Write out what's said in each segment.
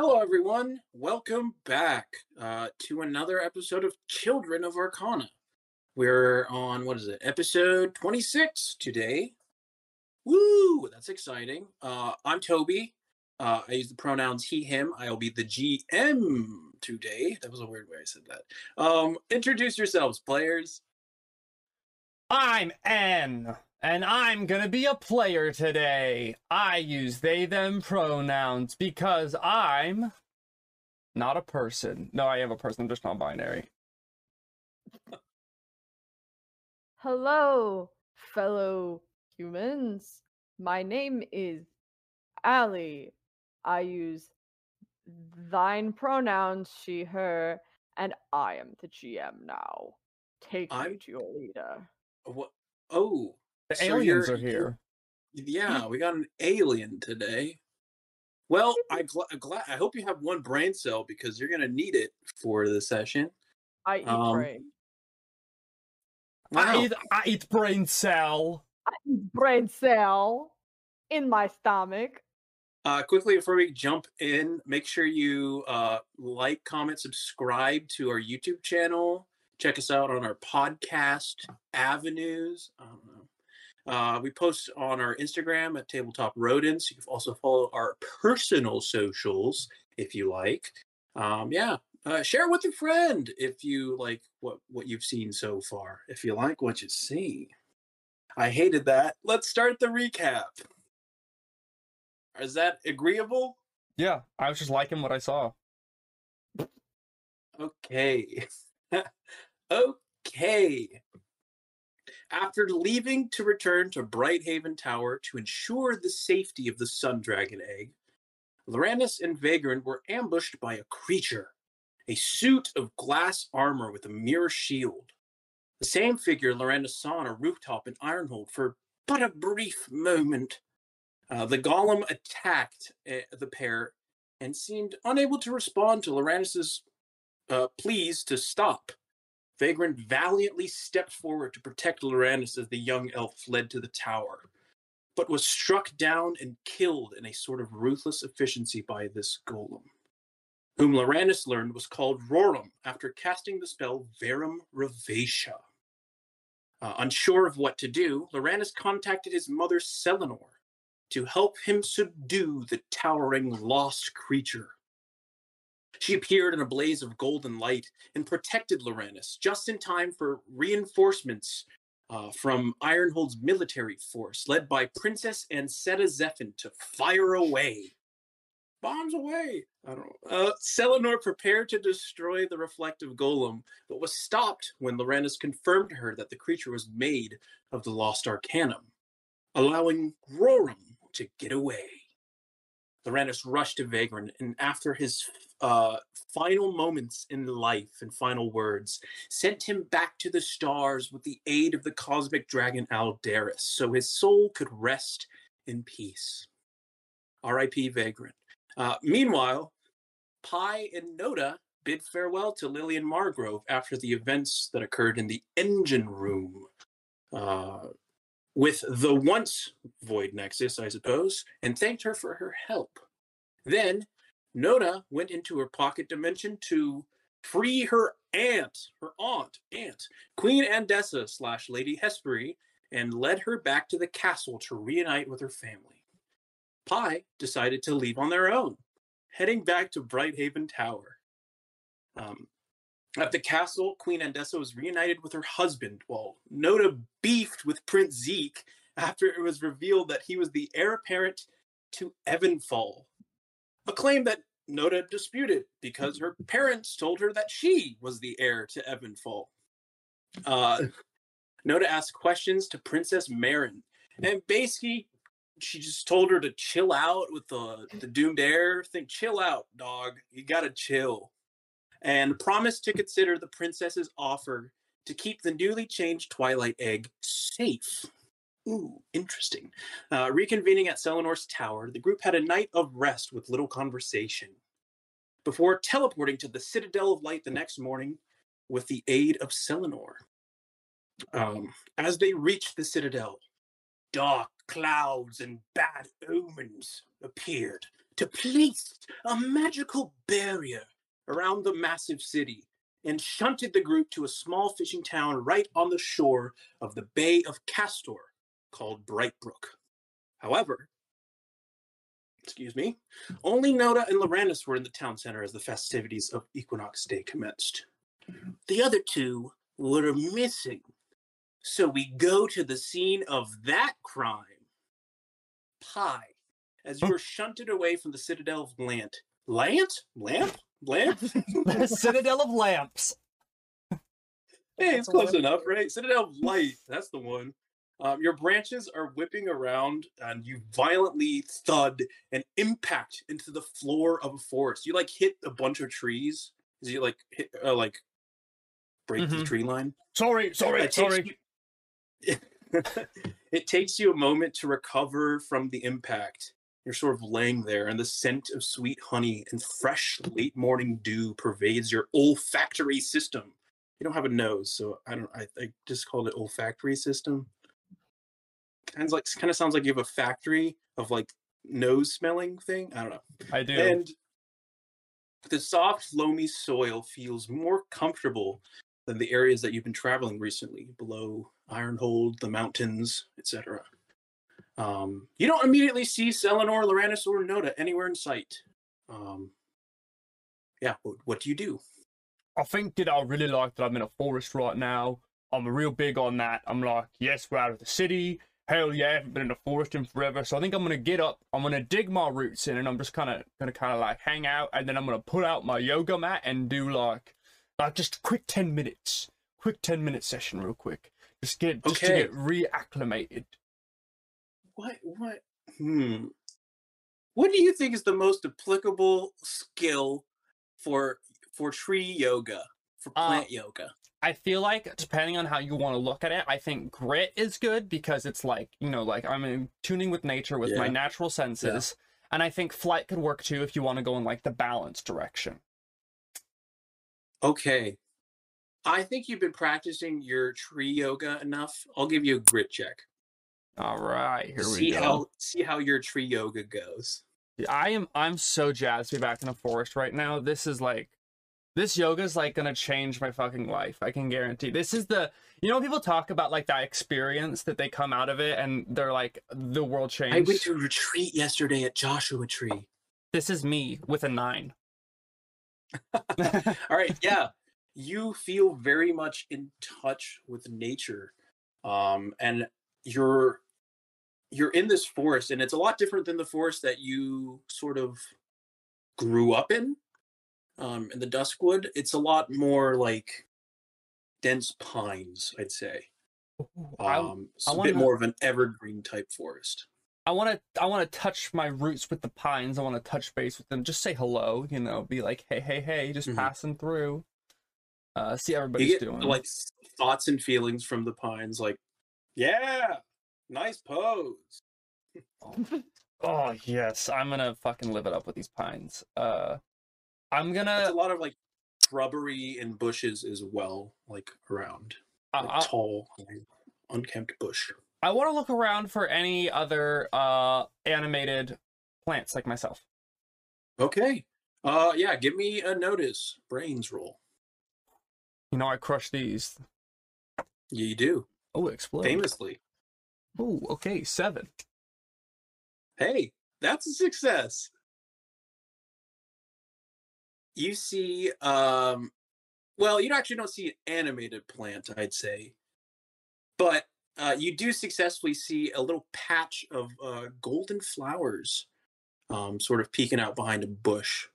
Hello, everyone. Welcome back uh, to another episode of Children of Arcana. We're on, what is it, episode 26 today. Woo! That's exciting. Uh, I'm Toby. Uh, I use the pronouns he, him. I'll be the GM today. That was a weird way I said that. Um, introduce yourselves, players. I'm N, and I'm gonna be a player today. I use they them pronouns because I'm not a person. No, I am a person, I'm just non binary. Hello, fellow humans. My name is Allie. I use thine pronouns, she, her, and I am the GM now. Take me I'm- to your leader. What? Oh, The So aliens you're- here. yeah, we got an alien today. Well, I gl- glad. I hope you have one brain cell because you're gonna need it for the session. I eat Um, brain. I Wow. eat, I eat brain cell. I eat brain cell in my stomach. Uh, quickly before we jump in, make sure you uh, like, comment, subscribe to our YouTube channel. Check us out on our podcast avenues. I don't know. Uh, we post on our Instagram at Tabletop Rodents. You can also follow our personal socials if you like. Um, yeah, uh, share it with a friend if you like what what you've seen so far. If you like what you see, I hated that. Let's start the recap. Is that agreeable? Yeah, I was just liking what I saw. Okay. okay. After leaving to return to Brighthaven Tower to ensure the safety of the Sun Dragon egg, Loranis and Vagrant were ambushed by a creature, a suit of glass armor with a mirror shield. The same figure Loranis saw on a rooftop in Ironhold for but a brief moment. Uh, the golem attacked uh, the pair and seemed unable to respond to Loranis's uh, pleas to stop. Vagrant valiantly stepped forward to protect Loranis as the young elf fled to the tower, but was struck down and killed in a sort of ruthless efficiency by this golem, whom Loranis learned was called Rorum after casting the spell Verum Revatia. Uh, unsure of what to do, Loranis contacted his mother Selenor to help him subdue the towering lost creature. She appeared in a blaze of golden light and protected Loranis just in time for reinforcements uh, from Ironhold's military force, led by Princess Anseta Zephin, to fire away. Bombs away! I don't know. Uh, Selenor prepared to destroy the reflective golem, but was stopped when Loranis confirmed to her that the creature was made of the lost arcanum, allowing Rorum to get away. Loranis rushed to Vagrant, and after his uh, final moments in life and final words, sent him back to the stars with the aid of the cosmic dragon Aldaris, so his soul could rest in peace. R.I.P. Vagrant. Uh, meanwhile, Pi and Noda bid farewell to Lillian Margrove after the events that occurred in the engine room. Uh, with the once Void Nexus, I suppose, and thanked her for her help. Then Noda went into her pocket dimension to free her aunt, her aunt, aunt, Queen Andessa slash Lady Hespery, and led her back to the castle to reunite with her family. Pi decided to leave on their own, heading back to Brighthaven Tower. Um, at the castle, Queen Andessa was reunited with her husband, while Noda beefed with Prince Zeke after it was revealed that he was the heir apparent to Evanfall. A claim that Noda disputed because her parents told her that she was the heir to Evanfall. Uh, Noda asked questions to Princess Marin, and basically, she just told her to chill out with the, the doomed heir. Think, chill out, dog. You gotta chill and promised to consider the princess's offer to keep the newly changed Twilight Egg safe. Ooh, interesting. Uh, reconvening at Selenor's tower, the group had a night of rest with little conversation before teleporting to the Citadel of Light the next morning with the aid of Selenor. Um, as they reached the Citadel, dark clouds and bad omens appeared to place a magical barrier around the massive city and shunted the group to a small fishing town right on the shore of the Bay of Castor called Brightbrook. However, excuse me, only Noda and Loranis were in the town center as the festivities of Equinox Day commenced. The other two were missing. So we go to the scene of that crime. Pi. As you are shunted away from the Citadel of Lant. Lant? Lamp? Lamp? the Citadel of Lamps. Hey, it's That's a close one. enough, right? Citadel of Light. That's the one. Um, your branches are whipping around, and you violently thud and impact into the floor of a forest. You like hit a bunch of trees. As you like hit, uh, like break the Mhm. tree line. Sorry, sorry, It takes sorry. you- it takes you a moment to recover from the impact. You're sort of laying there, and the scent of sweet honey and fresh late morning dew pervades your olfactory system. You don't have a nose, so I don't. I, I just called it olfactory system. Kind of like, kind of sounds like you have a factory of like nose smelling thing. I don't know. I do. And the soft, loamy soil feels more comfortable than the areas that you've been traveling recently, below Ironhold, the mountains, etc. Um, you don't immediately see Selenor, Loranis, or Noda anywhere in sight. Um, yeah, what, what do you do? I think that I really like that I'm in a forest right now. I'm real big on that. I'm like, yes, we're out of the city. Hell yeah, I haven't been in a forest in forever. So I think I'm gonna get up. I'm gonna dig my roots in, and I'm just kind of gonna kind of like hang out, and then I'm gonna put out my yoga mat and do like, like just quick ten minutes, quick ten minute session, real quick. Just get just to get reacclimated. What? What? Hmm. What do you think is the most applicable skill for for tree yoga, for Uh, plant yoga? I feel like depending on how you want to look at it, I think grit is good because it's like you know, like I'm in tuning with nature with my natural senses, and I think flight could work too if you want to go in like the balance direction. Okay. I think you've been practicing your tree yoga enough. I'll give you a grit check. All right, here see we go. how see how your tree yoga goes. I am I'm so jazzed to be back in the forest right now. This is like this yoga is like gonna change my fucking life. I can guarantee. This is the you know people talk about like that experience that they come out of it and they're like the world changed. I went to a retreat yesterday at Joshua Tree. This is me with a nine. All right, yeah. You feel very much in touch with nature. Um and you're you're in this forest and it's a lot different than the forest that you sort of grew up in. Um in the Duskwood, it's a lot more like dense pines, I'd say. Um it's I a wanna- bit more of an evergreen type forest. I want to I want to touch my roots with the pines. I want to touch base with them. Just say hello, you know, be like, "Hey, hey, hey, just Mhm. passing through." Uh see how you get doing. like thoughts and feelings from the pines like yeah nice pose oh, yes. I'm going to fucking live it up with these pines. Uh I'm going to. There's a lot of like shrubbery and bushes as well like around I, like, tall unkempt bush I want to look around for any other uh animated plants like myself. okay uh yeah give me a notice brains roll You know, I crush these. Yeah, you do Oh, explode. famously Oh, okay, 7. hey that's a success. You see um well you actually don't see an animated plant i'd say. But uh, you do successfully see a little patch of uh, golden flowers um, sort of peeking out behind a bush.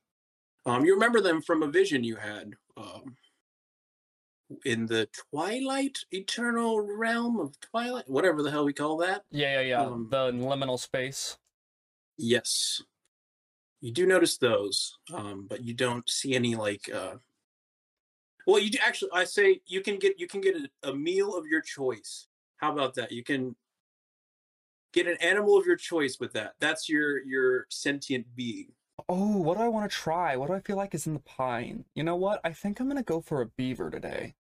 Um, you remember them from a vision you had um, in the twilight eternal realm of twilight whatever the hell we call that Yeah, yeah, yeah. Um, the liminal space. Yes. You do notice those, um, but you don't see any like uh well you do actually I say you can get you can get a, a meal of your choice. How about that? You can get an animal of your choice with that. That's your your sentient being. Oh, what do I want to try? What do I feel like is in the pine? You know what? I think I'm gonna go for a beaver today.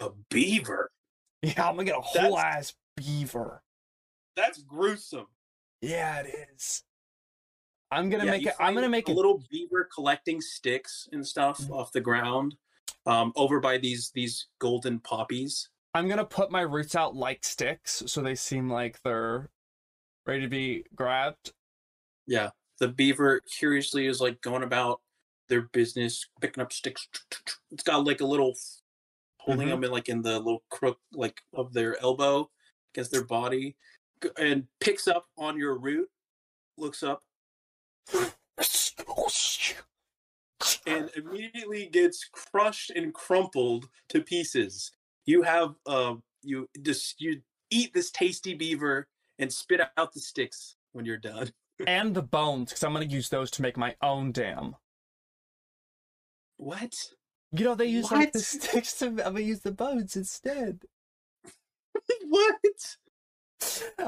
A beaver. Yeah, I'm gonna get a whole That's- ass beaver. That's gruesome. Yeah, it is. I'm gonna Yeah, make it. I'm gonna make a it. little beaver collecting sticks and stuff Mhm. off the ground, um, over by these these golden poppies. I'm gonna put my roots out like sticks, so they seem like they're ready to be grabbed. Yeah, the beaver curiously is like going about their business, picking up sticks. It's got like a little holding Mhm. them in like in the little crook like of their elbow against their body, and picks up on your root, looks up, and immediately gets crushed and crumpled to pieces. You have uh you just you eat this tasty beaver and spit out the sticks when you're done. And the bones, because I'm gonna use those to make my own dam. What? You know they use like the sticks to. I'm gonna use the bones instead. what?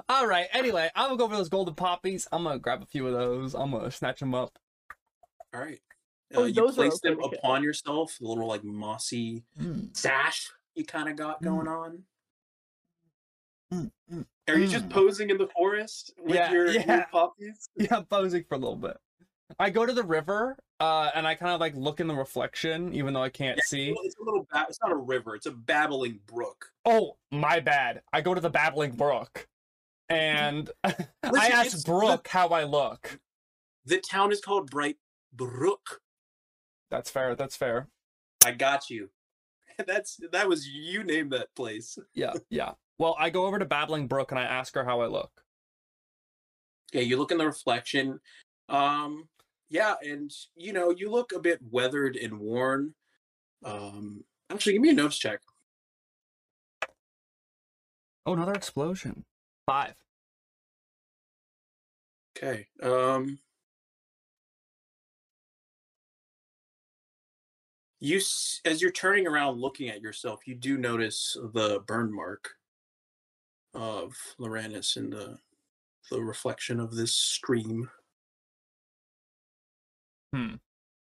All right. Anyway, I'm gonna go for those golden poppies. I'm gonna grab a few of those. I'm gonna snatch them up. All right. Oh, Uh, you those place them to kill. upon yourself, the little like mossy sash you kind of got Mm. going on. Mm, mm. Are you just Mm. posing in the forest with Yeah, your, yeah. your poppies? Yeah, I'm posing for a little bit. I go to the river, uh, and I kind of like look in the reflection, even though I can't Yeah, see. It's a little. Ba- it's not a river. It's a babbling brook. Oh, my bad. I go to the babbling brook, and I ask it's- Brooke how I look. The town is called Bright Brook. That's fair. That's fair. I got you. That's that was you named that place. Yeah, yeah. Well, I go over to Babbling Brook and I ask her how I look. Yeah, you look in the reflection. Um, yeah, and you know you look a bit weathered and worn. Um, actually, give me a nose check. Oh, another explosion. Five. Okay. Um you as you're turning around looking at yourself, you do notice the burn mark of Loranis in the the reflection of this stream. Hmm.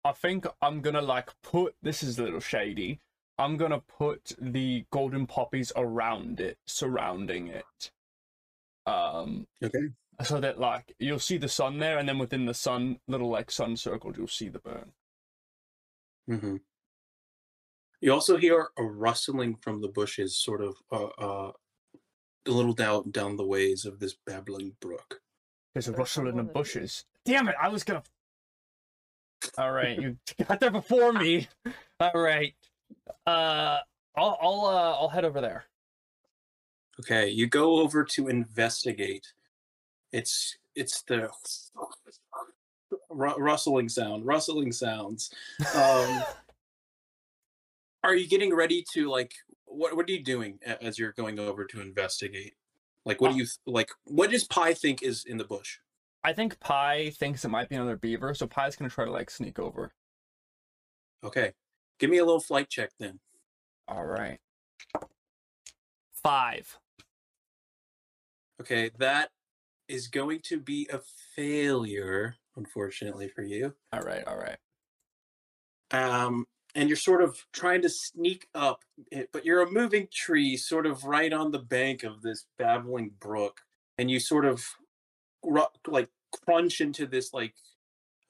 I think I'm gonna like put this is a little shady. I'm gonna put the golden poppies around it, surrounding it. Um Okay. so that like you'll see the sun there and then within the sun little like sun circles you'll see the burn. Mm-hmm. You also hear a rustling from the bushes, sort of uh, uh, a little down down the ways of this babbling brook. There's a There's rustle in the bushes. Damn it, I was gonna Alright, you got there before me. Alright. Uh I'll I'll uh I'll head over there. Okay, you go over to investigate. It's it's the ru- rustling sound, rustling sounds. Um, are you getting ready to like what what are you doing as you're going over to investigate? Like what do you like what does Pi think is in the bush? I think Pi thinks it might be another beaver, so Pi's gonna try to like sneak over. Okay. Give me a little flight check then. All right. Five. Okay, that is going to be a failure unfortunately for you. All right. All right. um, and you're sort of trying to sneak up, eh, but you're a moving tree, sort of right on the bank of this babbling brook, and you sort of ru- like crunch into this like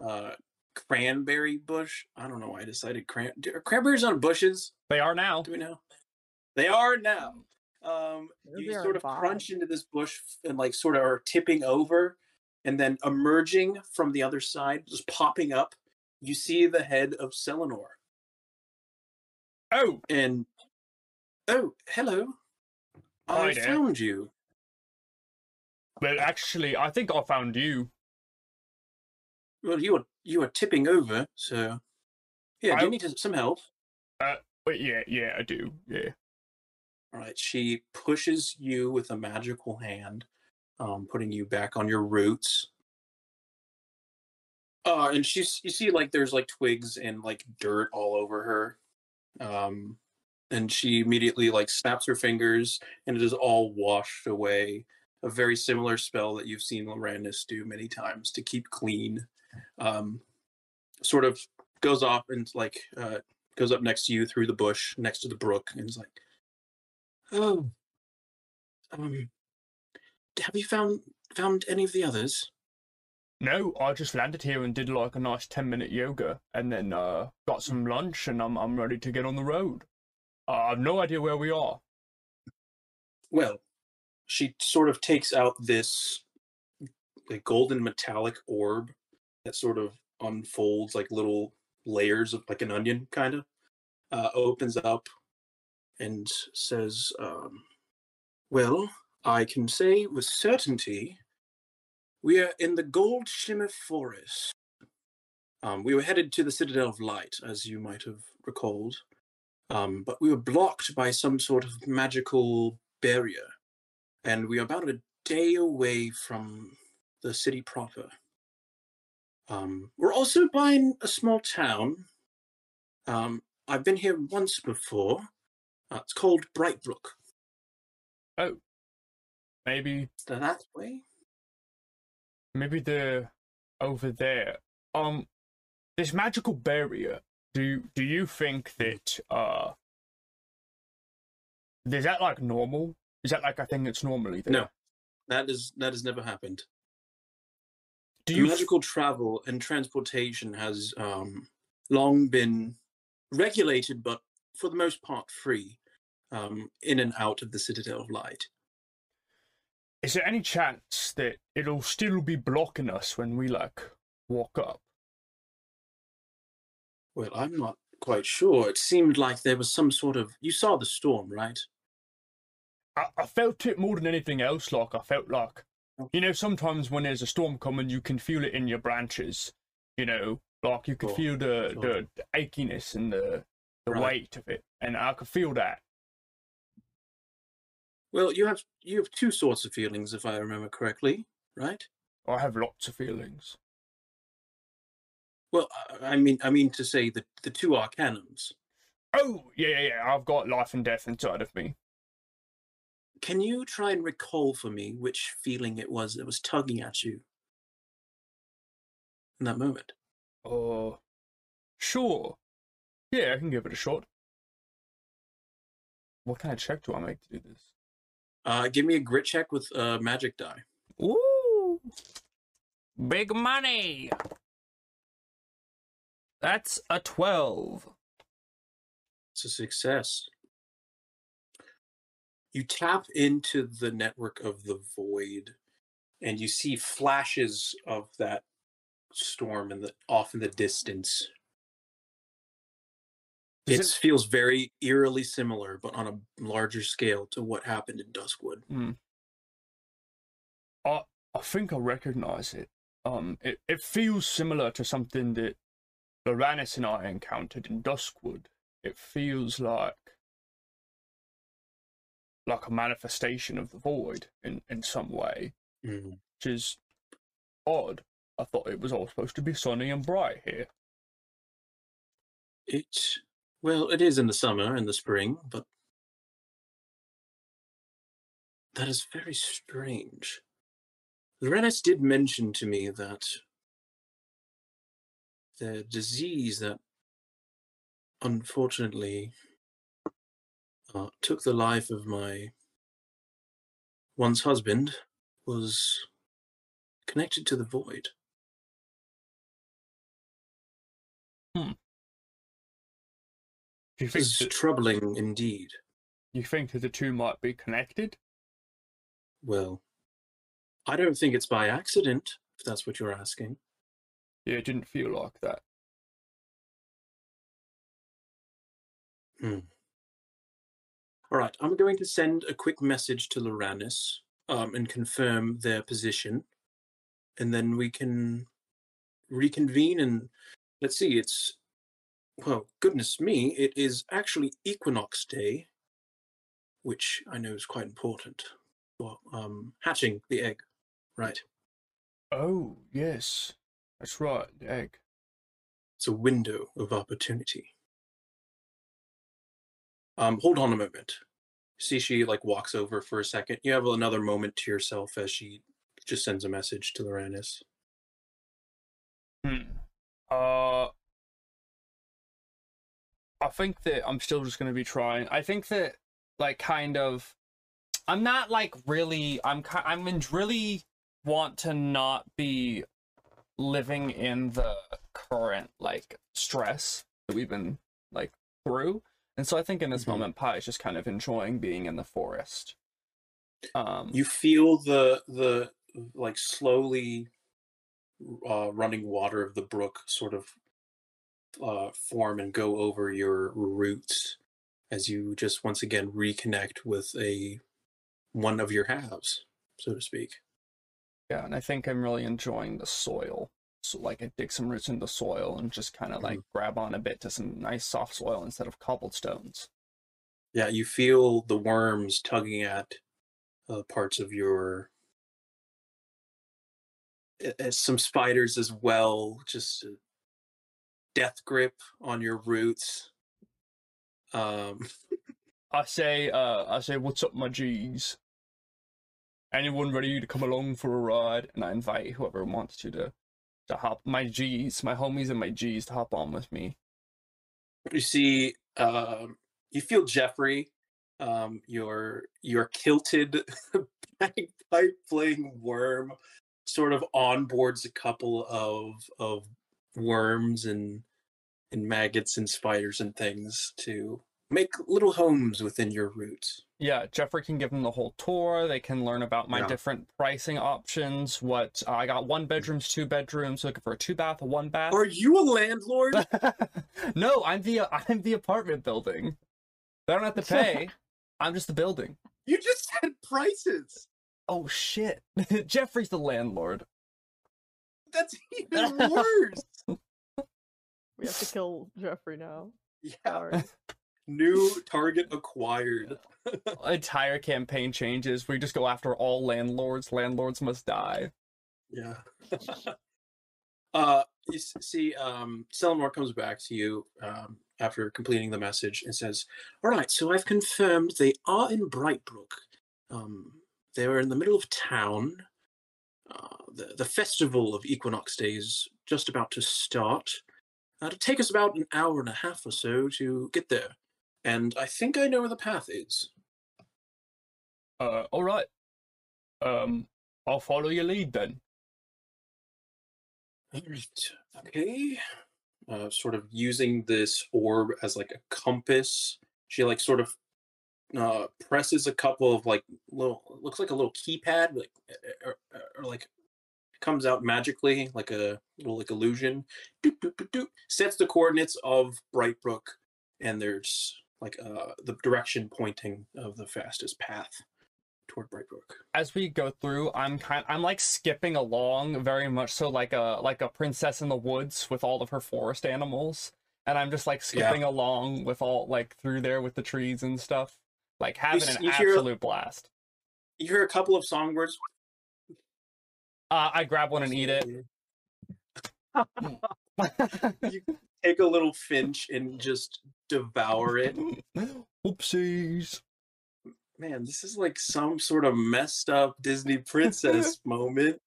uh, cranberry bush. I don't know why I decided cran. Are cranberries on bushes? They are now. Do we know? They are now. Um, you sort of involved. crunch into this bush and like sort of are tipping over, and then emerging from the other side, just popping up. You see the head of Selenor Oh, and oh hello Hi i there. found you well, actually, I think I found you. well you were you were tipping over so yeah do you need some help But yeah, yeah, I do. Yeah. all right she pushes you with a magical hand um putting you back on your roots uh and she's you see like there's like twigs and like dirt all over her um and she immediately like snaps her fingers and it is all washed away. A very similar spell that you've seen Loranis do many times to keep clean. Um sort of goes off and like uh goes up next to you through the bush next to the brook and is like oh um have you found found any of the others No, I just landed here and did like a nice ten minute yoga, and then uh, got some lunch, and I'm I'm ready to get on the road. Uh, I've no idea where we are. Well, she sort of takes out this like golden metallic orb that sort of unfolds like little layers of like an onion kind of uh, opens up and says um, well i can say with certainty we are in the gold shimmer forest um, we were headed to the citadel of light as you might have recalled um, but we were blocked by some sort of magical barrier and we are about a day away from the city proper. Um, we're also buying a small town. Um, I've been here once before. Uh, it's called Brightbrook. Oh, maybe Is that way? Maybe they're over there. Um, this magical barrier. Do do you think that uh, is that like normal? Is that like a thing that's normally there? No. That is that has never happened. Do you Magical travel and transportation has um, long been regulated, but for the most part free, um, in and out of the Citadel of Light. Is there any chance that it'll still be blocking us when we like walk up? Well, I'm not quite sure. It seemed like there was some sort of. You saw the storm, right? I, I felt it more than anything else. Like I felt like, you know, sometimes when there's a storm coming, you can feel it in your branches. You know, like you can Sure, feel the, sure. the the achiness and the the Right. weight of it, and I could feel that. Well, you have you have two sorts of feelings, if I remember correctly, right? I have lots of feelings. Well, I mean, I mean to say that the two arcanums. Oh yeah, yeah, yeah. I've got life and death inside of me. Can you try and recall for me which feeling it was that was tugging at you in that moment? Uh, sure. Yeah, I can give it a shot. What kind of check do I make to do this? Uh, give me a grit check with uh, magic die. Ooh, big money. That's a twelve. It's a success. You tap into the network of the void, and you see flashes of that storm in the off in the distance. It feels very eerily similar, but on a larger scale to what happened in Duskwood. I I think I recognize it. Um, it, it feels similar to something that Loranis and I encountered in Duskwood. It feels like like a manifestation of the void in, in some way, Mm. which is odd. I thought it was all supposed to be sunny and bright here. It well, it is in the summer and the spring, but that is very strange. Loranis did mention to me that the disease that unfortunately uh, took the life of my once husband was connected to the void. Do you think It's that, troubling indeed. you think that the two might be connected? Well, I don't think it's by accident, if that's what you're asking. Yeah, it didn't feel like that. Hmm. All right, I'm going to send a quick message to Loranis um, and confirm their position, and then we can reconvene and let's see. It's well, goodness me, it is actually Equinox Day, which I know is quite important for um, hatching the egg. Right, Oh, yes. That's right, the egg. it's a window of opportunity. Um, hold on a moment. See, she like walks over for a second. You have another moment to yourself as she just sends a message to Loranis. Hmm. Uh, I think that I'm still just gonna be trying. I think that, like, kind of, I'm not like really. I'm. I'm in really want to not be living in the current like stress that we've been like through. And so I think in this Mhm. moment Pi is just kind of enjoying being in the forest. Um You feel the the like slowly uh, running water of the brook sort of uh, form and go over your roots as you just once again reconnect with a one of your halves, so to speak. Yeah, and I think I'm really enjoying the soil. So like I dig some roots in the soil and just kind of like grab on a bit to some nice soft soil instead of cobblestones. Yeah, you feel the worms tugging at uh, parts of your. some spiders as well, just death grip on your roots. Um, I say, uh, I say, what's up, my G's? Anyone ready to come along for a ride? And I invite whoever wants to to, to hop my G's, my homies and my G's to hop on with me. you see um you feel jeffrey um your your kilted bagpipe playing worm sort of onboards a couple of of worms and and maggots and spiders and things to make little homes within your roots Yeah, Jeffrey can give them the whole tour. They can learn about my Yeah. different pricing options. What uh, I got one bedrooms, two bedrooms, looking for a two bath, a one bath. are you a landlord no, I'm the I'm the apartment building. They don't have to pay. I'm just the building. you just said prices Oh shit. Jeffrey's the landlord. That's even worse We have to kill Jeffrey now. yeah Sorry. new target acquired Entire campaign changes. We just go after all landlords. Landlords must die. Yeah. uh, you see, um, Selenor comes back to you um, after completing the message and says, "All right, so I've confirmed they are in Brightbrook. Um, they're in the middle of town. Uh, the the festival of Equinox Day is just about to start. Uh, it'll take us about an hour and a half or so to get there, and I think I know where the path is." Uh alright. Um I'll follow your lead then. Alright, Okay. Uh, sort of using this orb as like a compass. She like sort of uh, presses a couple of like little looks like a little keypad like or, or, or like comes out magically like a little like illusion. Doop, doop, doop, doop, sets the coordinates of Brightbrook, and there's like uh, the direction pointing of the fastest path toward Brightbrook. as we go through i'm kind i'm like skipping along very much so like a like a princess in the woods with all of her forest animals and i'm just like Yeah. skipping along with all like through there with the trees and stuff like having s- an you hear- absolute blast You hear a couple of songbirds. uh i grab one and eat it you Take a little finch and just devour it. oopsies Man, this is like some sort of messed up Disney princess moment.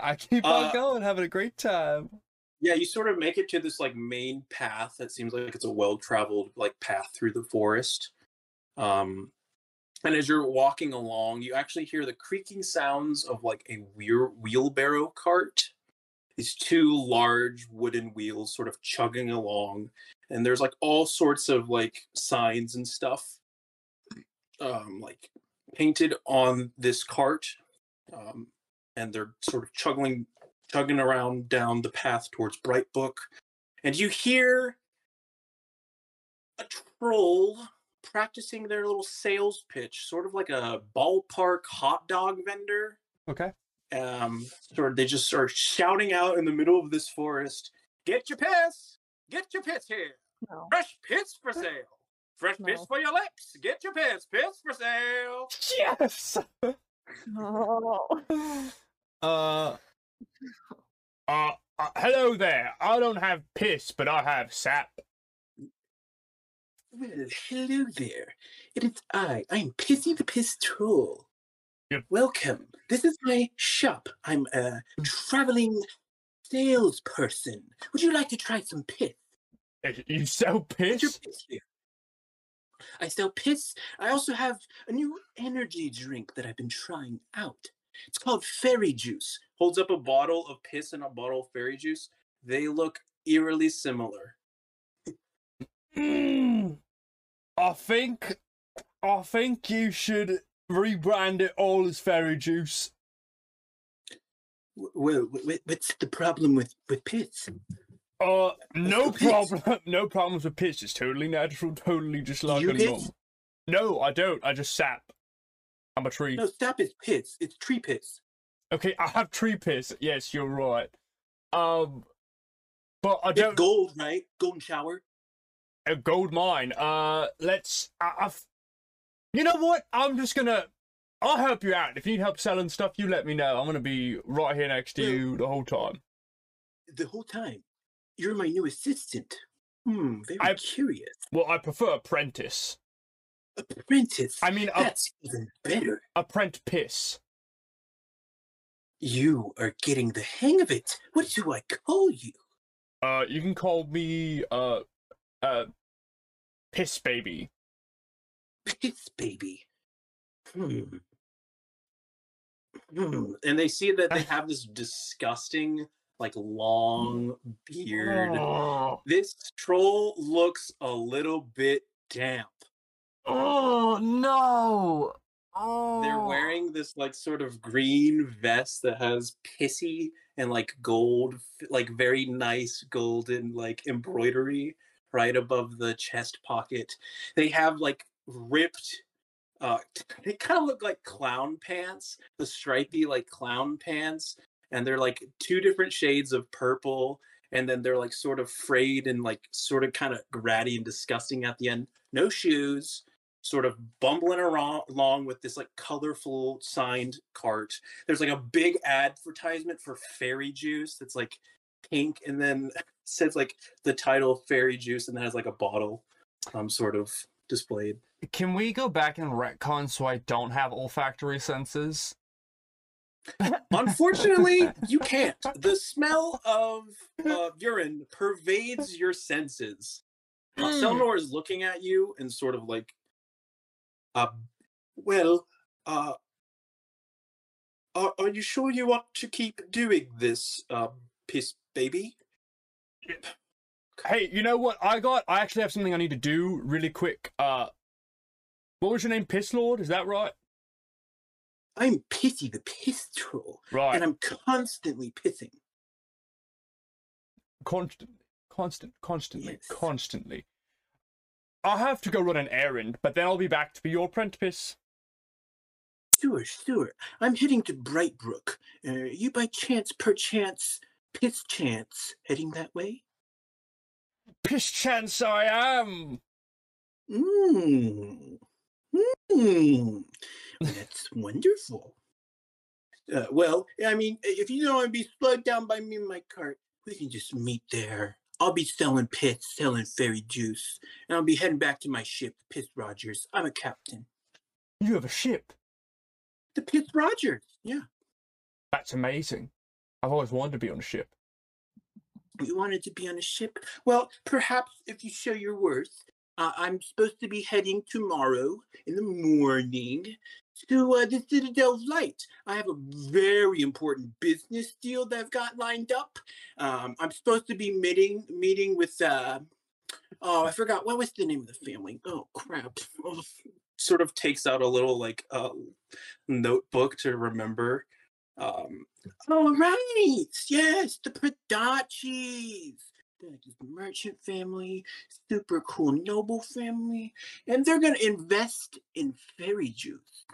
i keep on Uh, going having a great time Yeah, you sort of make it to this like main path that seems like it's a well-traveled like path through the forest. Um and as you're walking along, you actually hear the creaking sounds of like a wheel- wheelbarrow cart. These two large wooden wheels sort of chugging along, and there's like all sorts of like signs and stuff, um, like painted on this cart, um, and they're sort of chugging chugging around down the path towards Brightbrook, and you hear a troll practicing their little sales pitch, sort of like a ballpark hot dog vendor. okay Um, sort of, they just start shouting out in the middle of this forest, "Get your piss! Get your piss here! No. Fresh piss for sale! Fresh piss for your lips! Get your piss! Piss for sale!" yes No. uh uh, uh hello there i don't have piss but i have sap Well, hello there. It is I. I'm Pissie the Piss Troll. Yep. Welcome. This is my shop. I'm a mm. traveling salesperson. Would you like to try some piss? Eh, you sell piss piss here. I sell piss. I also have a new energy drink that I've been trying out. It's called fairy juice. Holds up a bottle of piss and a bottle of fairy juice. They look eerily similar. Mm. I think, I think you should rebrand it all as fairy juice. Well, what's the problem with with piss? Uh, no problem. No problems with piss. It's totally natural. Totally just like a normal. No, I don't. I just sap. I'm a tree. No, sap is piss. It's tree piss. Okay, I have tree piss. Yes, you're right. Um, but I don't. gold, right? Golden shower. A gold mine. Uh, let's. I, I've. You know what? I'm just gonna. I'll help you out. If you need help selling stuff, you let me know. I'm gonna be right here next to Well- you the whole time. The whole time. You're my new assistant. Hmm, very I- curious. Well, I prefer apprentice. Apprentice. I mean, a, That's even better. Apprentice. piss. You are getting the hang of it. What do I call you? Uh, you can call me uh, uh, piss baby. Piss baby. Hmm. Hmm. And they see that they have this disgusting, like long beard. Oh, This troll looks a little bit damp. oh no! Oh, They're wearing this like sort of green vest that has Pissie and like gold, like very nice golden like embroidery right above the chest pocket. They have like ripped uh they kind of look like clown pants, the stripy like clown pants and they're like two different shades of purple and then they're like sort of frayed and like sort of kind of ratty and disgusting at the end. No shoes, sort of bumbling around along with this like colorful signed cart. There's like a big advertisement for fairy juice that's like pink and then says like the title fairy juice and then has like a bottle um sort of displayed. Can we go back and retcon so I don't have olfactory senses? Unfortunately, you can't. The smell of uh, urine pervades your senses. Uh, Mm. Selenor is looking at you and sort of like, uh, well, uh, are, are you sure you want to keep doing this, uh, piss baby? Hey, you know what? I got. I actually have something I need to do really quick. Uh, what was your name? Piss Lord? Is that right? I'm Pissie the Piss Troll, Right. and I'm constantly pissing. constant, constant, constantly, Yes. constantly. I have to go run an errand, but then I'll be back to be your apprentice. Sure, sure. I'm heading to Brightbrook. Uh, you by chance, perchance, piss chance, heading that way? Piss chance I am. Mmm. Mmm. That's wonderful. Uh, well, I mean, if you don't want to be slowed down by me in my cart, we can just meet there. I'll be selling piss, selling fairy juice, and I'll be heading back to my ship, Piss Rogers. I'm a captain. You have a ship. The Piss Rogers. Yeah. That's amazing. I've always wanted to be on a ship. You wanted to be on a ship? Well, perhaps if you show your worth, uh, I'm supposed to be heading tomorrow in the morning to uh, the Citadel of Light. I have a very important business deal that I've got lined up. Um, I'm supposed to be meeting meeting with. Uh, oh, I forgot what was the name of the family. Oh crap! Oh, sort of takes out a little like uh, notebook to remember. Um, all right, yes, the Prodachis. They're like this merchant family, super cool noble family, and they're gonna invest in fairy juice.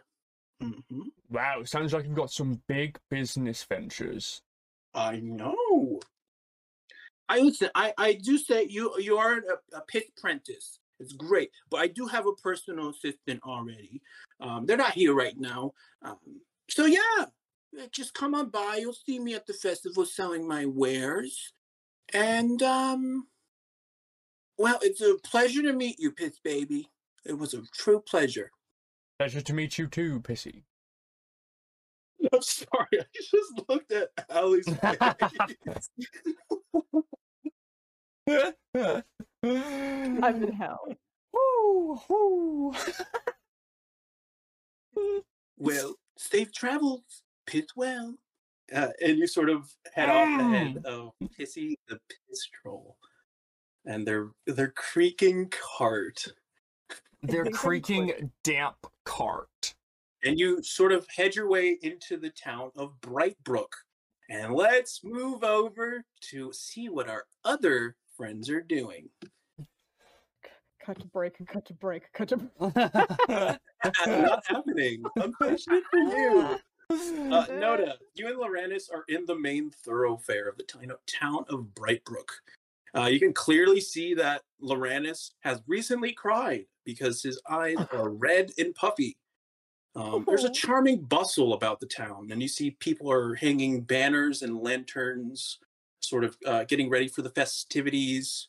hmm Wow, sounds like you've got some big business ventures. I know. I listen. I I do say you you are a, a pit apprentice. It's great, but I do have a personal assistant already. Um, they're not here right now. Um, so yeah, just come on by. You'll see me at the festival selling my wares. And um, well, it's a pleasure to meet you, Piss Baby. It was a true pleasure. Pleasure to meet you too, Pissie. I'm sorry. I just looked at Allie's face. I'm in hell. Woo, woo. well, safe travels, pit well. Uh, and you sort of head off ahead Mm. of Pissie the piss troll and their their creaking cart. Their creaking damp cart. And you sort of head your way into the town of Brightbrook. And let's move over to see what our other friends are doing. Cut to break cut to break, cut to break. Not happening. Unfortunate for you. Uh, Noda, you and Loranis are in the main thoroughfare of the town town of Brightbrook. Uh, you can clearly see that Loranis has recently cried because his eyes are red and puffy. Um, there's a Oh. charming bustle about the town, and you see people are hanging banners and lanterns, sort of uh, getting ready for the festivities,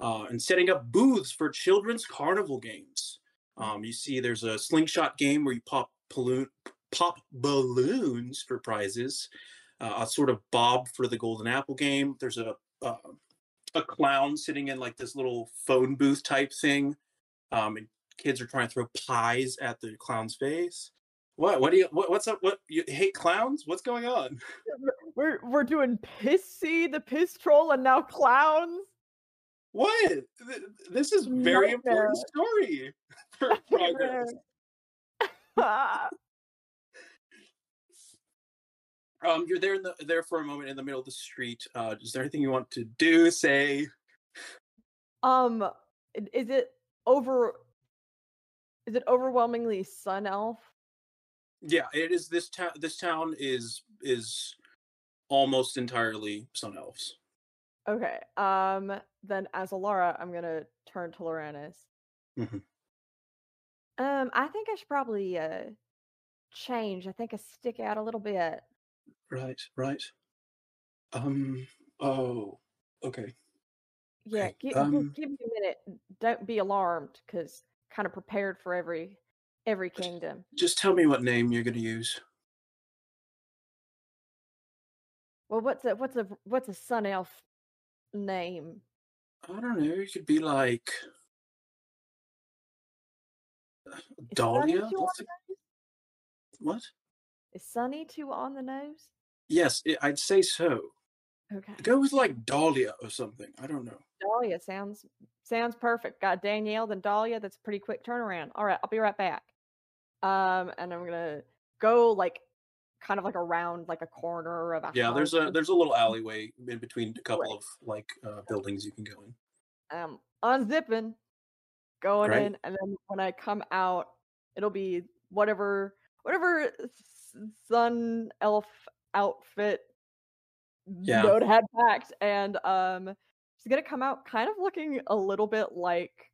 uh, and setting up booths for children's carnival games. Um, you see, there's a slingshot game where you pop balloon, pop balloons for prizes. Uh, a sort of bob for the golden apple game. There's a uh, a clown sitting in like this little phone booth type thing. Um, and kids are trying to throw pies at the clown's face. What? What do you? What, what's up? What you hate clowns? What's going on? We're we're doing Pissie, the piss troll, and now clowns. What? Th- This is very important story for progress. Um, you're there in the there for a moment in the middle of the street. Uh, is there anything you want to do? Say? um, is it over? Is it overwhelmingly sun elf? Yeah, it is. This town. This town is is almost entirely sun elves. Okay. Um. Then as Alara, I'm gonna turn to Loranis. Mhm. Um. I think I should probably uh change. I think I stick out a little bit. Right. Right. Um. Oh. Okay. Yeah. Give, give, um, give me a minute. Don't be alarmed, because kind of prepared for every every kingdom. Just tell me what name you're going to use. Well, what's a what's a what's a sun elf name? I don't know. You could be like Is Dahlia. What's the the- what? Is Sunny too on the nose? Yes, I'd say so. Okay. Go with like Dahlia or something. I don't know. Dahlia sounds sounds perfect. Got Danielle, then Dahlia. That's a pretty quick turnaround. All right, I'll be right back. Um, and I'm gonna go like kind of like around like a corner of a Yeah, there's a there's a little alleyway in between a couple of like uh, buildings you can go in. um unzipping, going Right. in, and then when I come out, it'll be whatever whatever sun elf outfit Yeah. Noda had packed, and um she's gonna come out kind of looking a little bit like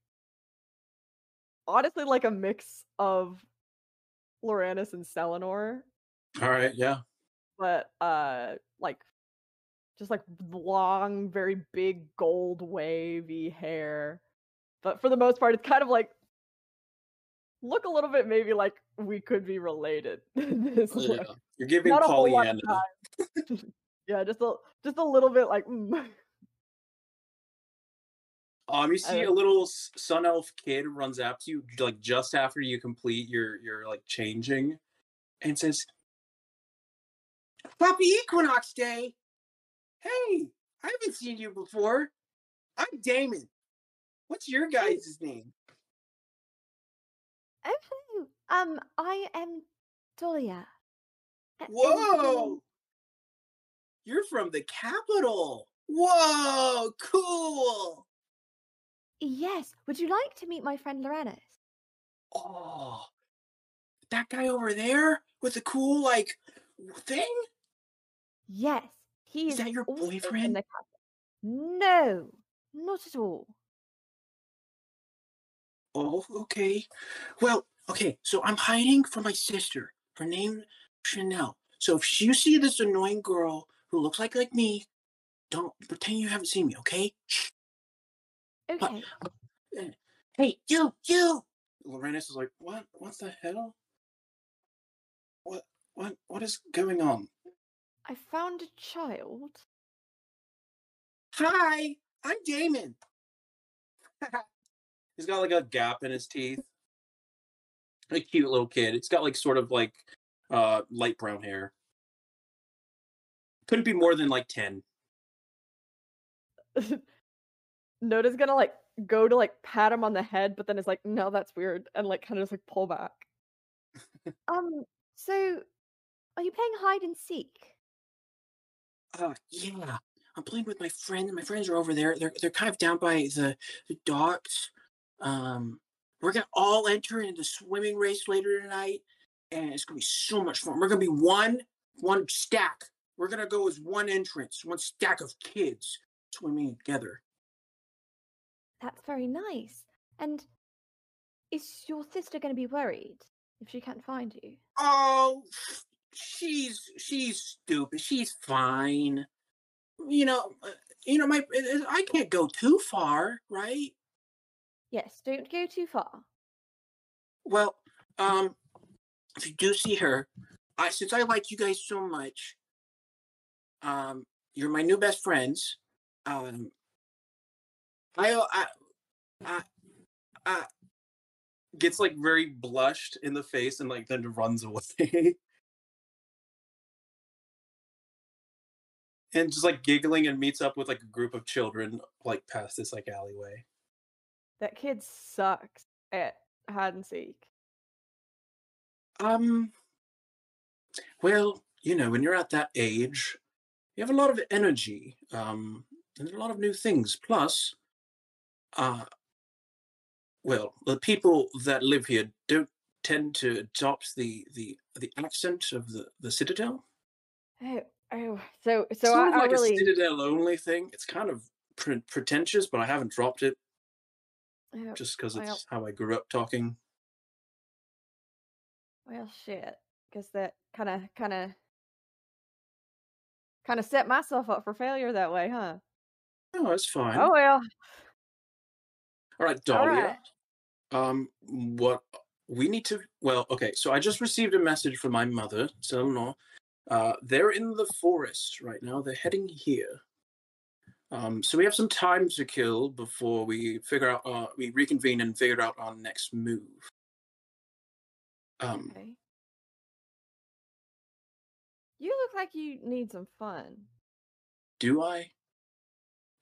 honestly like a mix of Loranis and Selenor, All right. Yeah. but uh like just like long, very big gold wavy hair. But for the most part, it's kind of like look a little bit maybe like we could be related. this Yeah. look. You're giving Not a whole lot of Pollyanna. Yeah, just a just a little bit like mm. Um, you see a little sun elf kid runs up to you like just after you complete your your like changing, and says, "Happy Equinox Day! Hey, I haven't seen you before. I'm Damon. What's your guys' name? Oh, um, I am Dolia. Whoa! You're from the capital. Whoa, cool. Yes. Would you like to meet my friend Loranis? Oh, that guy over there with the cool like thing. Yes. He Is is. that your boyfriend? No, not at all. Oh, okay. Well, okay. So I'm hiding from my sister. Her name Chanel. So if you see this annoying girl who looks like like me, don't pretend you haven't seen me. Okay? Okay. Eh, hey, you, you. Loranis is like, what? What the hell? What? What? What is going on? I found a child. Hi, I'm Damon. He's got like a gap in his teeth. A cute little kid. It's got like sort of like uh light brown hair. Couldn't be more than like 10. Noda's gonna like go to like pat him on the head, but then is like, no, that's weird, and like kind of just like pull back. Um, so are you playing hide and seek? Uh, yeah. I'm playing with my friend. My friends are over there. They're they're kind of down by the, the docks. Um, we're gonna all enter into the swimming race later tonight, and it's gonna be so much fun. We're gonna be one one stack. We're gonna go as one entrance, one stack of kids swimming together. That's very nice. And is your sister going to be worried if she can't find you? Oh, she's she's stupid. She's fine. You know, uh, you know my I can't go too far, right? Yes, don't go too far. Well, um, if you do see her, I since I like you guys so much, um, you're my new best friends. Um, I I I, I gets like very blushed in the face and like then runs away. and just like giggling and meets up with like a group of children like past this like alleyway. That kid sucks at hide and seek. Um well, you know, when you're at that age, you have a lot of energy, um, and a lot of new things. Plus, uh well, the people that live here don't tend to adopt the the the accent of the the citadel. Oh, oh, so so sort I, I like really. a citadel only thing. It's kind of pre- pretentious, but I haven't dropped it oh, just because it's well- how I grew up talking. Well, shit. Guess that kind of, kind of, kind of set myself up for failure that way, huh? Oh, that's fine. Oh well. All right, All Dahlia. right. Um, what we need to? Well, okay. So I just received a message from my mother. So no, uh, they're in the forest right now. They're heading here. Um, so we have some time to kill before we figure out. Uh, we reconvene and figure out our next move. Um, Okay. You look like you need some fun. do I?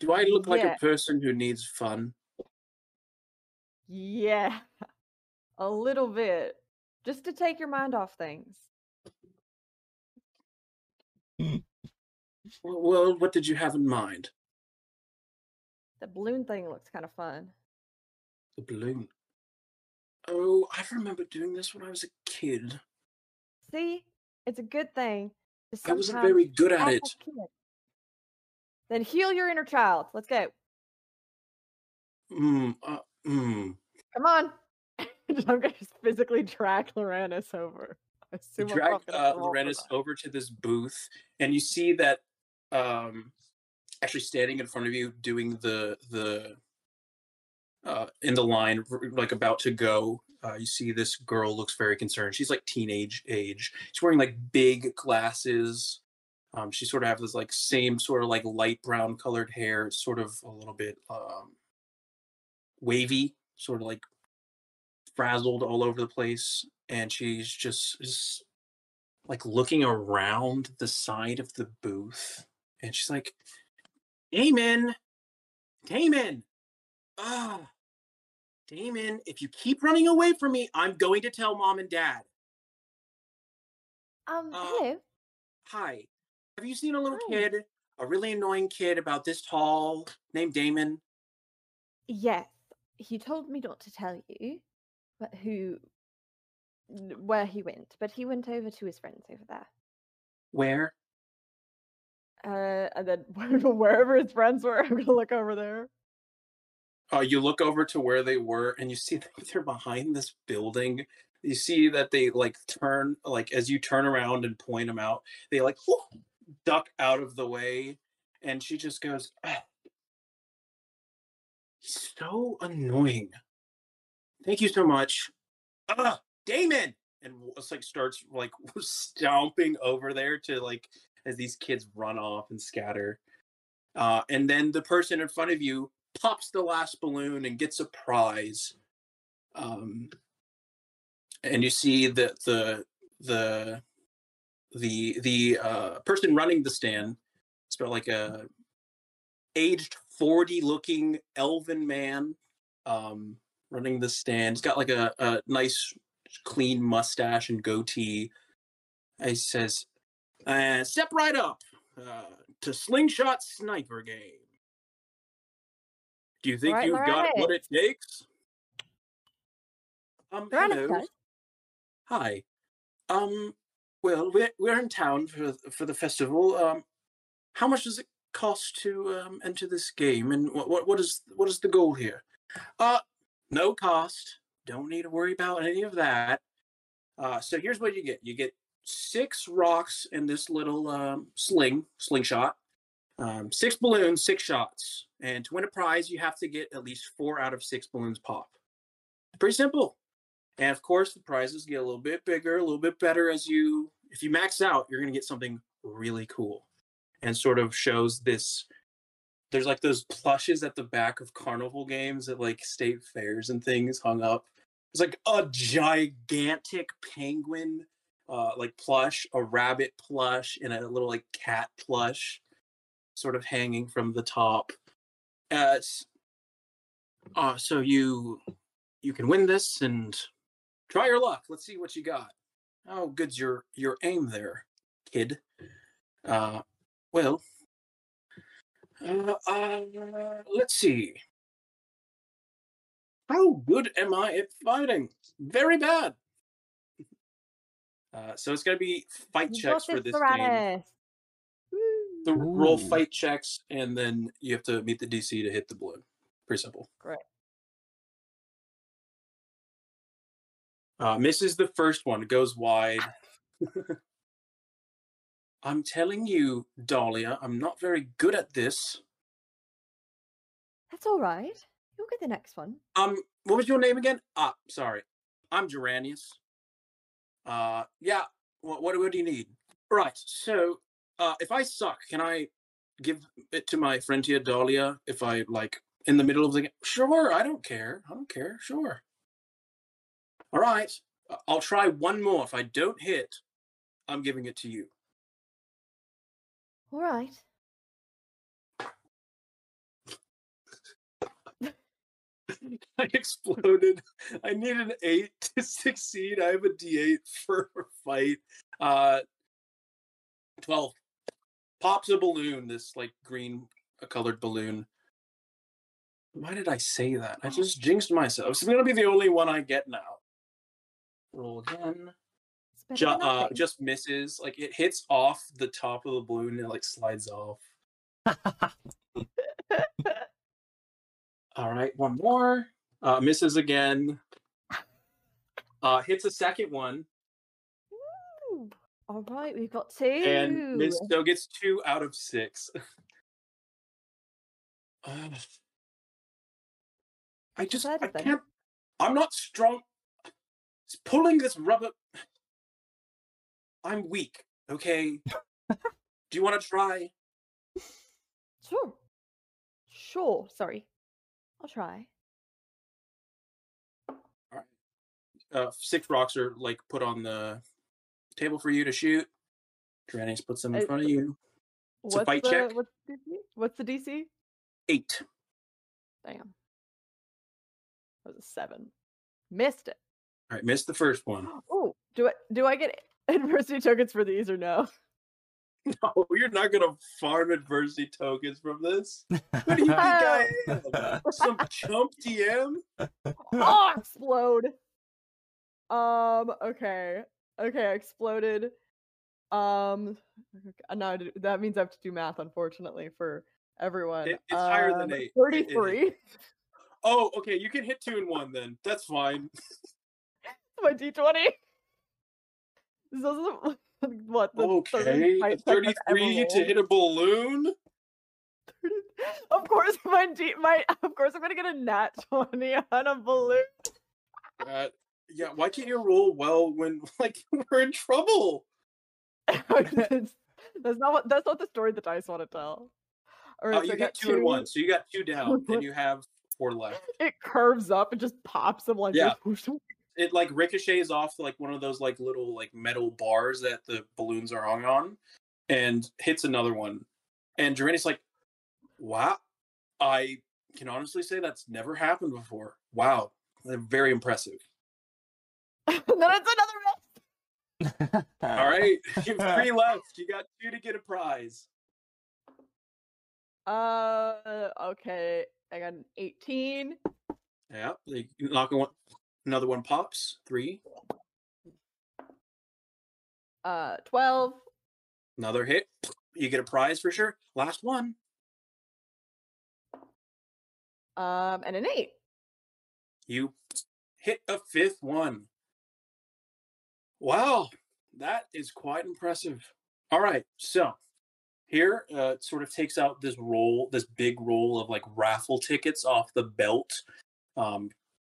Do I look like Yeah. a person who needs fun? Yeah, a little bit, just to take your mind off things. Well, well, what did you have in mind? The balloon thing looks kind of fun. The balloon. Oh, I remember doing this when I was a kid. See, it's a good thing. I wasn't very good at it. like a kid. Then heal your inner child. Let's go. Mm, uh, mm. Come on. I'm gonna just physically drag Loranis over. I assume I'm drag uh, Loranis over to this booth, and you see that um, actually standing in front of you, doing the the uh, in the line, like about to go. Uh, you see this girl looks very concerned. She's like teenage age. She's wearing like big glasses. Um, she sort of has this like same sort of like light brown colored hair. Sort of a little bit um, wavy, sort of like frazzled all over the place and she's just, just like looking around the side of the booth and she's like damon. Damon. Ah. Damon if you keep running away from me i'm going to tell mom and dad. Um, Uh, hello. hi. Have you seen a little Hi. kid a really annoying kid about this tall named damon? Yes, he told me not to tell you, but who, Where he went, but he went over to his friends over there. where uh, and then wherever his friends were, I'm gonna look over there. uh, you look over to where they were and you see that they're behind this building. You see that they like turn like as you turn around and point them out they like whoo, duck out of the way and she just goes "Ah, he's so annoying. Thank you so much. Ah damon! and like starts like stomping over there to like as these kids run off and scatter uh, and then the person in front of you pops the last balloon and gets a prize. Um, and you see that the the the the uh, person running the stand. It's about like a aged forty looking elven man um, running the stand. He's got like a, a nice clean mustache and goatee. He says, uh, "Step right up uh, to Slingshot Sniper Game. Do you think Right, you've got what it takes?" Um, hello. Hi. Um, well, we're we're in town for for the festival. Um, how much does it cost to um, enter this game, and what what what is what is the goal here? Uh, no cost. Don't need to worry about any of that. Uh, so here's what you get: you get six rocks in this little um, sling slingshot, um, six balloons, six shots, and to win a prize, you have to get at least four out of six balloons pop. Pretty simple. And of course, the prizes get a little bit bigger, a little bit better as you. If you max out, you're going to get something really cool, and sort of shows this. There's like those plushes at the back of carnival games at like state fairs and things hung up. It's like a gigantic penguin, uh, like plush, a rabbit plush, and a little like cat plush, sort of hanging from the top. Uh, uh, so you you can win this and try your luck. Let's see what you got. How good's your your aim there, kid? Uh, well, uh, uh, let's see. How good am I at fighting? Very bad. Uh, so it's gonna be fight You checks for this, this game. Tyrannus. The Woo. roll fight checks, and then you have to meet the DC to hit the balloon. Pretty simple. Great. Uh, misses the first one, goes wide. I'm telling you, Dahlia, I'm not very good at this. That's all right. You'll get the next one. Um, what was your name again? Ah, sorry. I'm Geranius. Uh, yeah. What, what, what do you need? Right. So, uh, if I suck, can I give it to my friend here, Dahlia? If I like in the middle of the game? Sure. I don't care. I don't care. Sure. All right. uh, I'll try one more. If I don't hit, I'm giving it to you. All right. I exploded. I need an eight to succeed. I have a D8 for a fight. Uh, twelve. Pops a balloon. This like green colored balloon. Why did I say that? I just jinxed myself. It's gonna be the only one I get now. Roll again. Ju- uh, just misses. Like it hits off the top of the balloon and it like slides off. All right, one more. Uh, misses again. Uh, hits a second one Ooh. All right, we've got two. and miss, so gets two out of six. I just I can't. I'm not strong. It's pulling this rubber. I'm weak. Okay. Do you want to try? Sure. Sure. Sorry. I'll try. Uh, six rocks are like put on the table for you to shoot. Tyrannis puts them in Uh, front of you. It's a fight the, check. What's the DC? What's the DC? Eight. Damn. That was a seven. Missed it. All right, missed the first one. Oh, do I do I get adversity tokens for these or no? No, you're not gonna farm adversity tokens from this. What do you think I am? Some chump DM? oh, explode. Um. Okay. Okay. I exploded. Um. Now I that means I have to do math, unfortunately, for everyone. It- it's higher than Um, eight. It- it- Thirty-three. Oh, okay, you can hit two and one then. That's fine. My D twenty. This doesn't. What? the Okay, fight a check I've ever 33 to hit a balloon. Of course, my D, my of course I'm gonna get a nat twenty on a balloon. Uh, yeah, why can't you roll well when like we're in trouble? that's, not what that's not the story the dice want to tell. All right, Uh, so you I get got two and one, so you got two down, and you have four left. It curves up and just pops. I'm like, Yeah. "Whoosh, whoosh." it like ricochets off like one of those like little like metal bars that the balloons are hung on, and hits another one. And Durani's like, "Wow, I can honestly say that's never happened before. Wow, very impressive." then it's another miss. All right, you have three left. You got two to get a prize. Uh, okay. I got an 18. Yeah, they knock one. Another one pops. Three. Uh, 12. Another hit. You get a prize for sure. Last one. Um, and an 8. You hit a fifth one. Wow, that is quite impressive. All right, so here uh, it sort of takes out this roll, this big roll of like raffle tickets off the belt. Um,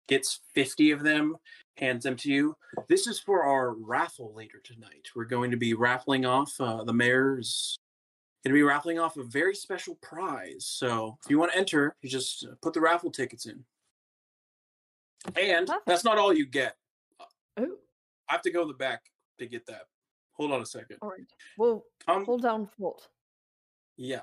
gets 50 of them, hands them to you. This is for our raffle later tonight. We're going to be raffling off uh, the mayor's going to be raffling off a very special prize. So if you want to enter, you just uh, put the raffle tickets in. And that's not all you get. Oh, I have to go in the back to get that. Hold on a second. all right. Well, Come, hold down fort. yeah,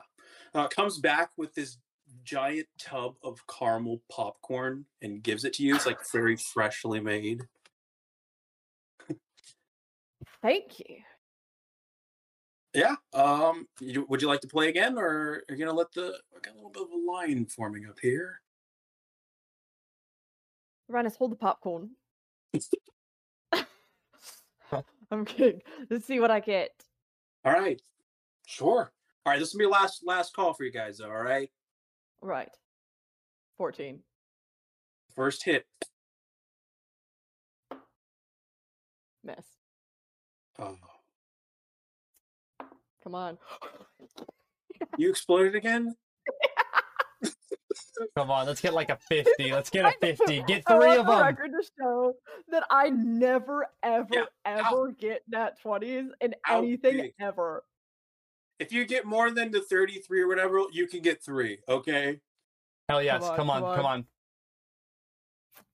uh, comes back with this giant tub of caramel popcorn and gives it to you. It's like very freshly made. Thank you. Yeah. Um. You, would you like to play again, or are you gonna let the? I got a little bit of a line forming up here. Uranus, hold the popcorn. I'm kidding. Let's see what I get. All right. Sure. All right. This will be last last call for you guys. Though, all right. Right. 14. First hit. Miss. Oh. Come on. You exploded again. Come on, let's get like a 50. Let's get a 50. Get oh, three want of the them. record to show that I never, ever, Yeah, ever get nat 20s in How anything big? ever. If you get more than the thirty-three or whatever, you can get three. Okay. Hell yes. on, Come on, come come on. on.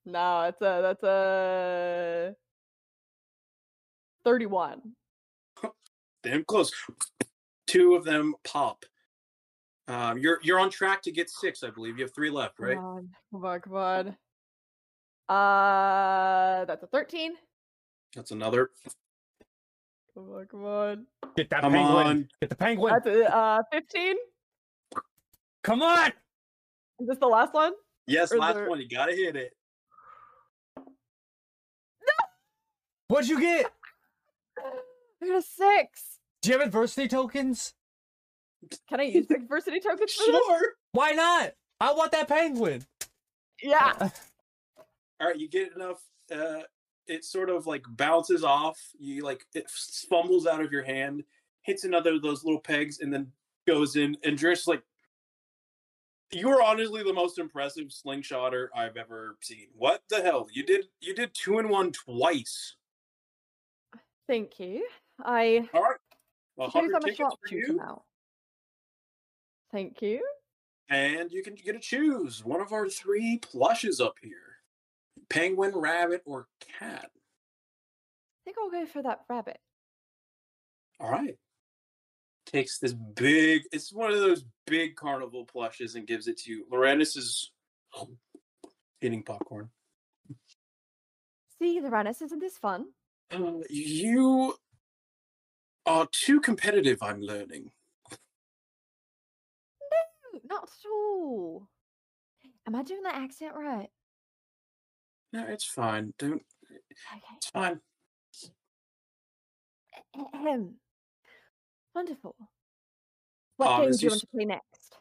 No, it's a that's a 31. damn close. Two of them pop. Um, you're you're on track to get six, I believe. You have three left, right? Come on, come on, come on. Uh, that's a 13. That's another. Come on, come on. Get that Come penguin. on. Get the penguin. That's a uh 15. Come on. Is this the last one? Yes, Or last there- one. You gotta hit it. No! What'd you get? I got a six. Do you have adversity tokens? Can I use adversity tokens for this? Sure. Why not? I want that penguin. Yeah. All right, you get enough. Uh, it sort of like bounces off. You like it fumbles out of your hand, hits another of those little pegs, and then goes in. And Drish like, you are honestly the most impressive slingshotter I've ever seen. What the hell? You did you did two and one twice. Thank you. I All right. A should use hundred on my tickets for sharpshooter now. Thank you. and you can get to choose one of our three plushes up here: penguin, rabbit, or cat. I think I'll go for that rabbit. All right. Takes this big, it's one of those big carnival plushes and gives it to you. Loranis is eating popcorn. See, Loranis, isn't this fun? Uh, you are too competitive, I'm learning. No, Not at all. Am I doing that accent right? No, it's fine. Don't, Okay. it's fine. Ahem. Wonderful. What Um, game do you you want to play next?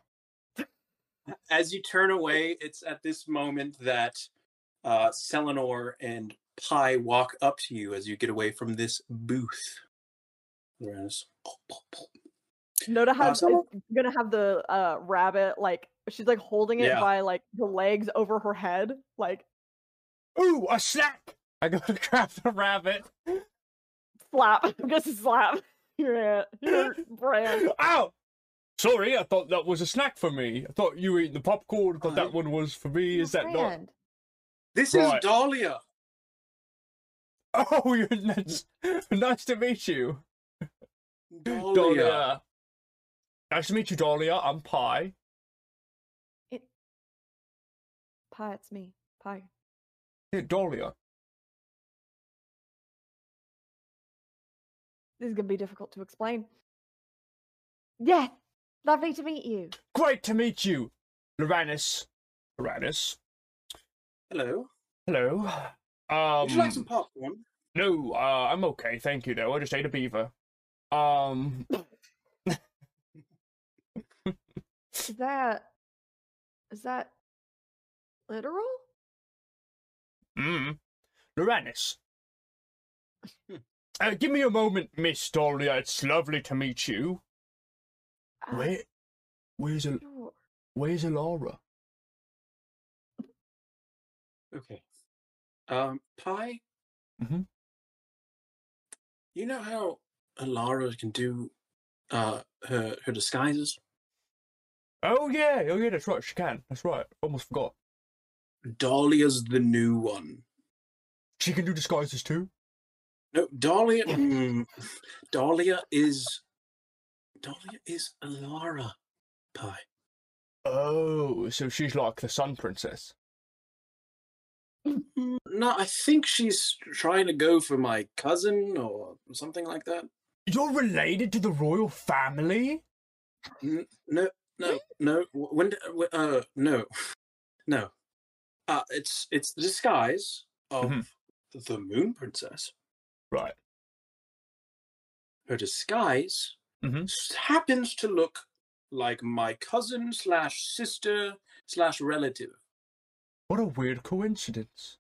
As you turn away, it's at this moment that uh, Selenor and Pi walk up to you as you get away from this booth. Loranis. Noda has is gonna have the uh rabbit like she's like holding it Yeah. by like the legs over her head, like Ooh, a snack. I go to grab the rabbit. slap. Just slap your hand, your brand. Ow! Sorry, I thought that was a snack for me. I thought you were eating the popcorn. I thought that one was for me. Is that not? brand. This Right. is Dahlia. Oh, you're nice. nice to meet you, Dahlia. Dahlia. Nice to meet you, Dahlia. I'm Pi. It. Pi, it's me. Pi. Yeah, Dahlia. This is gonna be difficult to explain. Yes, lovely to meet you. Great to meet you, Loranis. Loranis. Hello. Hello. Um, Would you like some popcorn? no, uh, I'm okay, thank you. Though I just ate a beaver. Um, Is that. Is that. literal? Mm, Loranis. Hmm. Uh, give me a moment, Miss Dahlia. It's lovely to meet you. Uh, Where, where's a, sure. where's Alara? Okay. Um, Pi. Mm-hmm. You know how Alara can do uh her her disguises? Oh yeah, oh yeah, that's right. She can. That's right. Almost forgot. Dahlia's the new one. She can do disguises too. No, Dahlia. mm, Dahlia is. Dahlia is Alara. Pi. Oh, so she's like the Sun Princess. Mm, No, I think she's trying to go for my cousin or something like that. You're related to the royal family? N- No, no, no. When? Uh, no, no. Uh, it's it's the disguise of Mhm. the Moon Princess. Right. Her disguise Mhm. happens to look like my cousin slash sister slash relative. What a weird coincidence.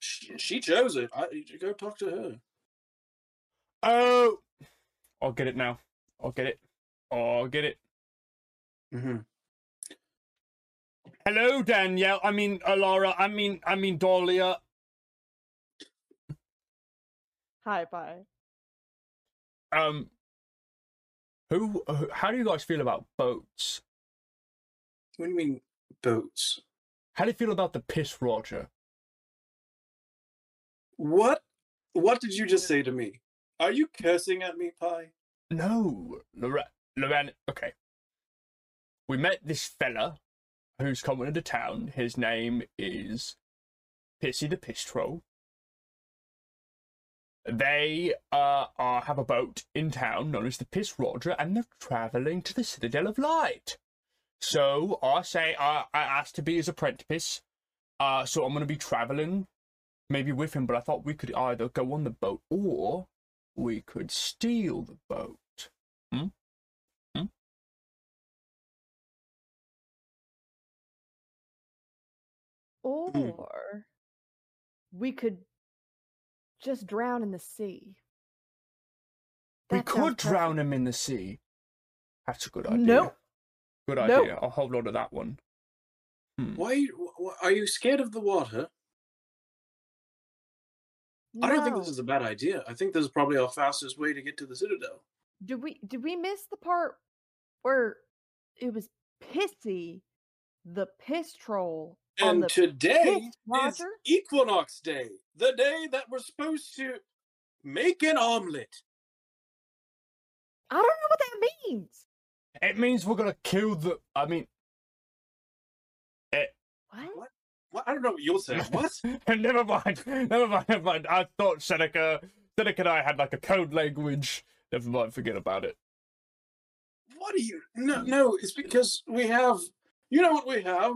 She, she chose it. I go talk to her. Oh, I'll get it now. I'll get it. I'll get it. Mm-hmm. Hello, Danielle. I mean, Alara. I mean, I mean, Dahlia. Hi, Pi. Um, who? How do you guys feel about boats? What do you mean boats? How do you feel about the piss Roger? What? What did you just say to me? Are you cursing at me, Pi? No, Loran. Loran. Okay. We met this fella who's coming into town. His name is Pissie the Piss Troll. They uh, are, have a boat in town known as the Piss Roger, and they're traveling to the Citadel of Light. So I say I, I asked to be his apprentice. Uh, so I'm going to be traveling, maybe with him. But I thought we could either go on the boat or we could steal the boat. Or we could just drown in the sea. we That sounds could drown him in the sea. That's a good idea. No. Good No. idea. I'll hold on to that one. Hmm. Why are you scared of the water? I don't think this is a bad idea. I think this is probably our fastest way to get to the Citadel. Did we did we miss the part where it was Pissie, the piss troll on And the today piss is Equinox Day, the day that we're supposed to make an omelet. I don't know what that means. It means we're gonna kill the. I mean, What? What? I don't know what you're saying. What? never mind. Never mind. Never mind. I thought Seneca, Seneca and I had like a code language. Never mind. Forget about it. what are you? No, no. It's because we have. You know what we have,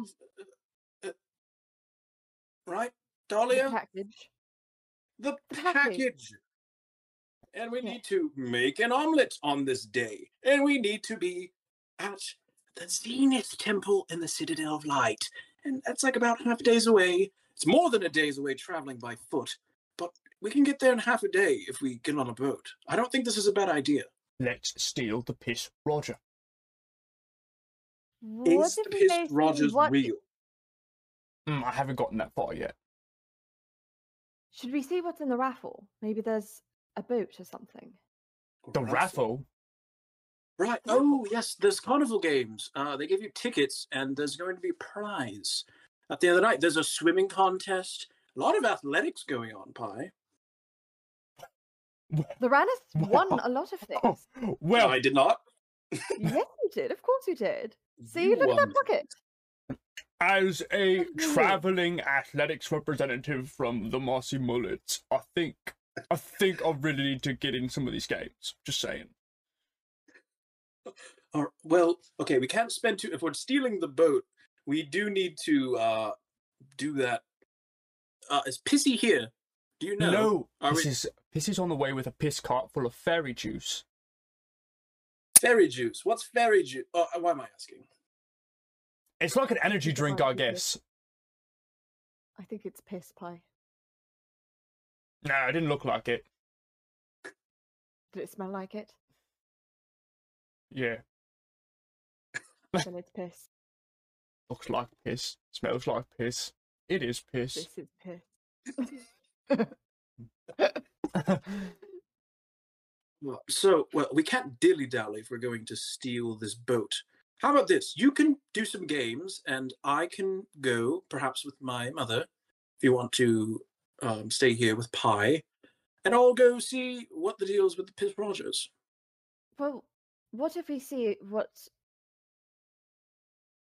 right, The package. the The package. package. And we Yeah. need to make an omelet on this day. And we need to be at the Zenith Temple in the Citadel of Light. And that's like about half a day's away. It's more than a day's away traveling by foot. But we can get there in half a day if we get on a boat. I don't think this is a bad idea. Let's steal the piss Roger. What is the Piss may see Rogers what- real? Mm, I haven't gotten that far yet. Should we see what's in the raffle? Maybe there's a boat or something. The raffle. Right. Oh, yes. There's carnival games. Uh, they give you tickets, and there's going to be a prize at the end of the night. There's a swimming contest. A lot of athletics going on, Pi. Loranis won a lot of Oh, things. well, I did not. yes, you did. Of course you did. See, You look at that won. As a What do you mean? traveling athletics representative from the Mossy Mullets, I think I think I really need to get in some of these games. Just saying. Or, well, okay, we can't spend too. If we're stealing the boat, we do need to uh do that. Uh, is Pissie here? Do you know? No, Are this we- is this is on the way with a piss cart full of fairy juice. Fairy juice. What's fairy juice? Oh, why am I asking? It's like an energy It's drink, I guess. I think it's piss pie. No, it didn't look like it. Did it smell like it? Yeah, then it's piss. looks like piss, smells like piss. It is piss. This is piss. Well, so, well, we can't dilly dally if we're going to steal this boat. How about this? You can do some games, and I can go, perhaps with my mother, if you want to um, stay here with Pi, and I'll go see what the deal is with the Piss Rogers. well, what if we see what?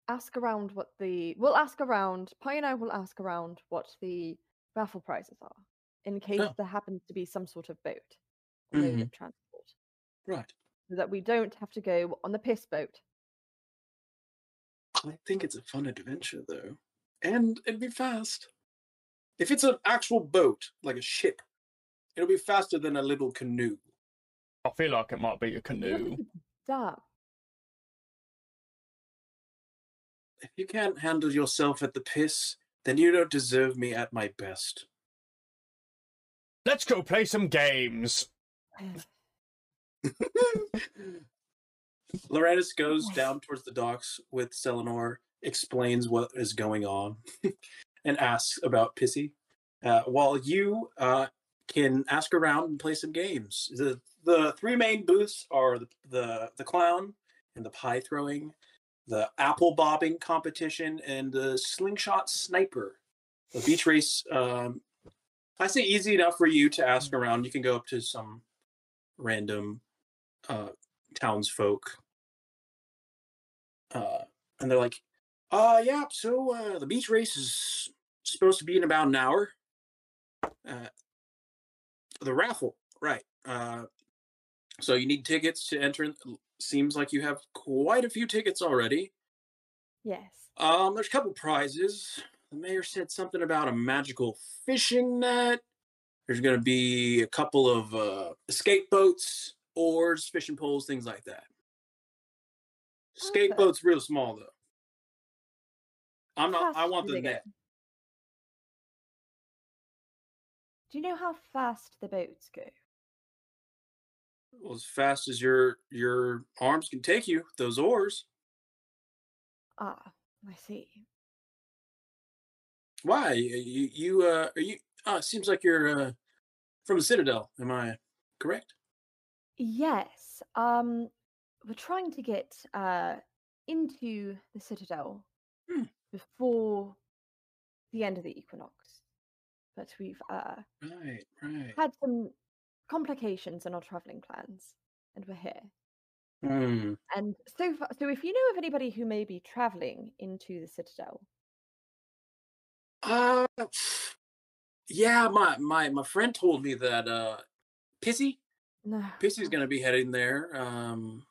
Ask around what the. We'll ask around. Pi and I will ask around what the raffle prizes are, in case Oh. there happens to be some sort of boat of transport, Right. so that we don't have to go on the piss boat. I think it's a fun adventure, though. And it'd be fast. If it's an actual boat, like a ship, it'll be faster than a little canoe. I feel like it might be a canoe. it's Damn. If you can't handle yourself at the piss, then you don't deserve me at my best. Let's go play some games. Loranis goes down towards the docks with Selenor, explains what is going on, and asks about Pissie. Uh, while you uh, can ask around and play some games. The the three main booths are the the, the clown and the pie throwing, the apple bobbing competition, and the slingshot sniper. The beach race. Um, I say easy enough for you to ask around. You can go up to some random uh, townsfolk. Uh, and they're like, uh, yeah, so uh, the beach race is supposed to be in about an hour. Uh, the raffle, right. Uh, so you need tickets to enter. Seems like you have quite a few tickets already. Yes. Um, there's a couple prizes. The mayor said something about a magical fishing net. There's going to be a couple of uh, escape boats, oars, fishing poles, things like that. Okay. boat's real small though. I'm not. I want the net. Do you know how fast the boats go? Well, as fast as your your arms can take you. Those oars. Ah, I see. Why? You you, you uh are you? Uh, it seems like you're uh from the Citadel. Am I correct? Yes. Um, we're trying to get uh into the citadel Hmm. before the end of the equinox, but we've uh Right. Right. had some complications in our traveling plans, and we're here. Hmm. And so, fa- so if you know of anybody who may be traveling into the citadel, Uh, yeah, my my my friend told me that uh, Pissie no, Pissie's gonna be heading there. Um,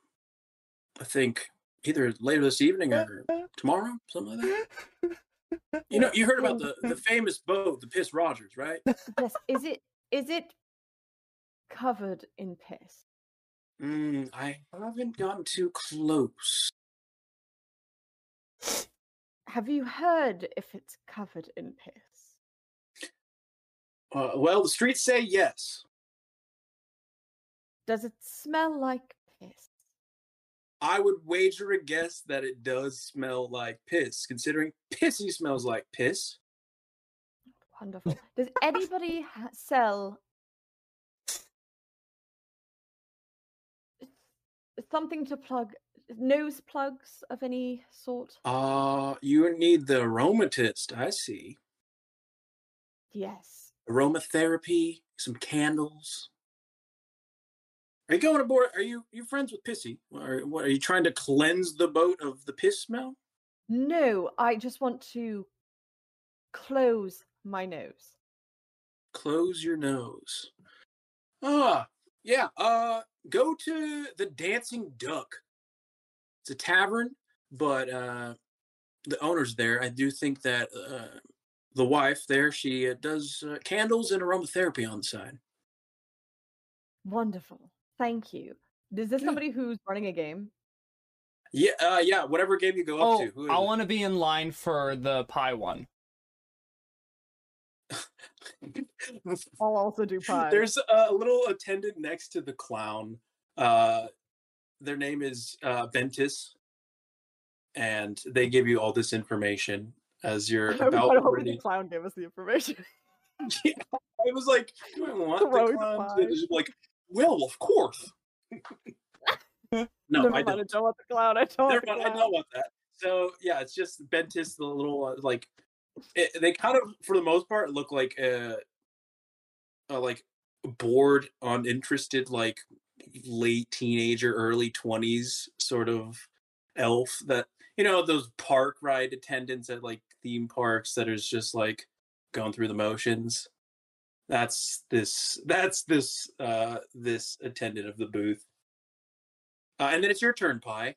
I think either later this evening or tomorrow, something like that. You know, you heard about the the famous boat, the Piss Rogers, right? yes, is it is it covered in piss? Mm, I haven't gotten too close. Have you heard if it's covered in piss? Uh, well, the streets say yes. Does it smell like piss? I would wager a guess that it does smell like piss, considering Pissie smells like piss. Wonderful. Does anybody ha- sell something to plug nose plugs of any sort? Uh, you need the aromatist. I see. Yes. Aromatherapy, some candles. Are you going aboard? Are you you friends with Pissie? Or what? Are you trying to cleanse the boat of the piss smell? No, I just want to close my nose. Close your nose. Ah, yeah. Uh, go to the Dancing Duck. It's a tavern, but uh, the owner's there. I do think that uh, the wife there, she uh, does uh, candles and aromatherapy on the side. Wonderful. Thank you. Is this somebody who's running a game? Yeah, uh, yeah. Whatever game you go up Oh, to. Who is I want to be in line for the pie one. I'll also do pie. There's a little attendant next to the clown. Uh, their name is uh, Ventus, and they give you all this information as you're I about kinda hoping the clown gave us the information. Yeah, I was like, do I want Throw the the clown to just like, well, of course. no, Never I I don't. want the clown. I don't Never mind, I clown. don't want that. So yeah, it's just Ventus, the little uh, like. It, they kind of, for the most part, look like a, a like bored, uninterested, like late teenager, early twenties sort of elf that you know those park ride attendants at like theme parks that is just like going through the motions. That's this. That's this. Uh, this attendant of the booth. Uh, and then it's your turn, Pi.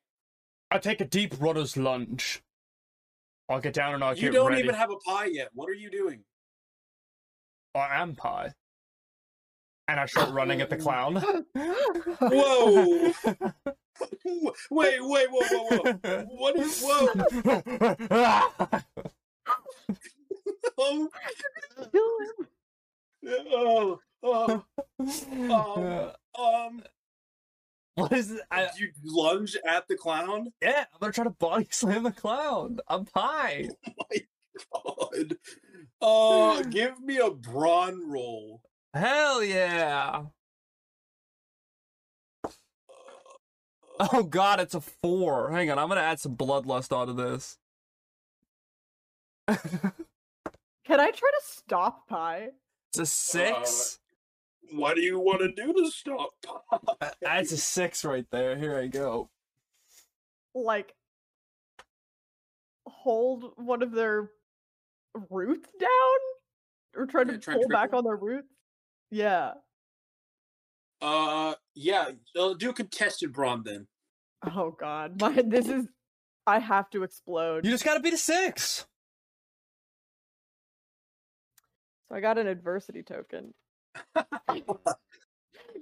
I take a deep runner's lunge. I'll get down and I'll You get don't ready. even have a pie yet. What are you doing? I am pie. And I start running at the clown. Whoa! Wait, wait, whoa, whoa, whoa! What is whoa? Oh, Kill him. Oh, oh, um. what is it? I, You lunge at the clown. yeah, I'm gonna try to body slam the clown. I'm Pi. God. Uh, give me a brawn roll. Hell yeah. Oh god, it's a four. Hang on, I'm gonna add some bloodlust onto this. Can I try to stop pie? It's a six. What do you want to do to stop? Uh, That's a six right there. Here I go. Like, hold one of their roots down, or try Yeah, to try and pull back triple? on their roots? Yeah. Uh, yeah. Uh, do a contested brawn then. Oh God, my this is. I have to explode. You just gotta beat a six. So I got an adversity token.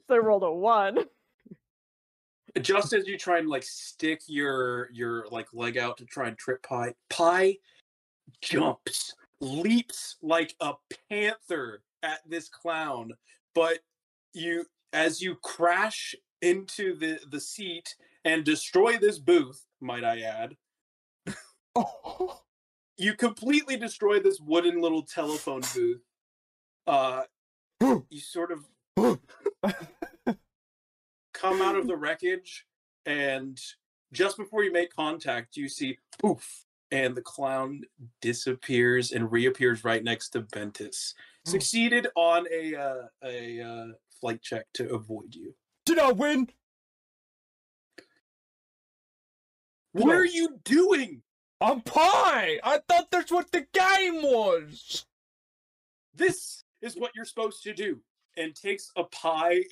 So I rolled a one. Uh, just as you try and like stick your your like leg out to try and trip Pi Pi jumps leaps like a panther at this clown but you as you crash into the the seat and destroy this booth might i add Oh. you completely destroy this wooden little telephone booth uh you sort of come out of the wreckage and just before you make contact you see poof and the clown disappears and reappears right next to Ventus. Succeeded on a uh, a uh, flight check to avoid you. Did I win? What Whoa. are you doing? I'm pie. I thought that's what the game was. This is what you're supposed to do. And takes a pie,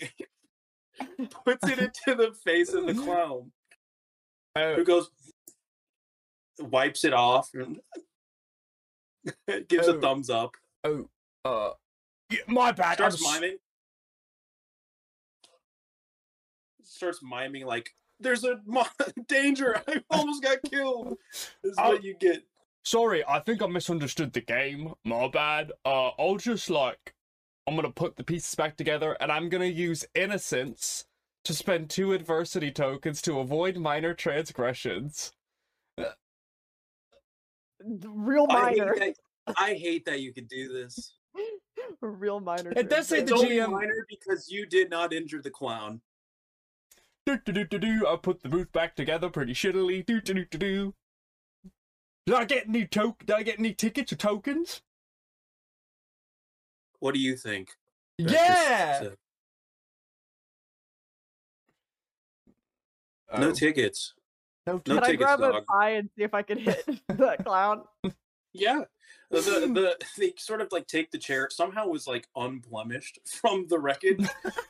puts it into the face of the clown, who Oh, goes, wipes it off, and gives Oh. a thumbs up. oh, uh, yeah, my bad. I'm starts miming. Starts miming like, "There's a mo- danger! I almost got killed." This is what you get. Sorry, I think I misunderstood the game. My bad. Uh, I'll just like, I'm gonna put the pieces back together, and I'm gonna use innocence to spend two adversity tokens to avoid minor transgressions. Real I hate, minor. that, I hate that you could do this. Real minor. It does say the It's only GM minor because you did not injure the clown. Do do do do do. I put the booth back together pretty shittily. Do do do do do. Did I get any toke? Did I get any tickets or tokens? What do you think? Ventus Yeah. said? No Oh, tickets. no no Can I tickets, grab a pie and see if I can hit that clown? Yeah. The, the the they sort of like take the chair somehow was like unblemished from the wreckage.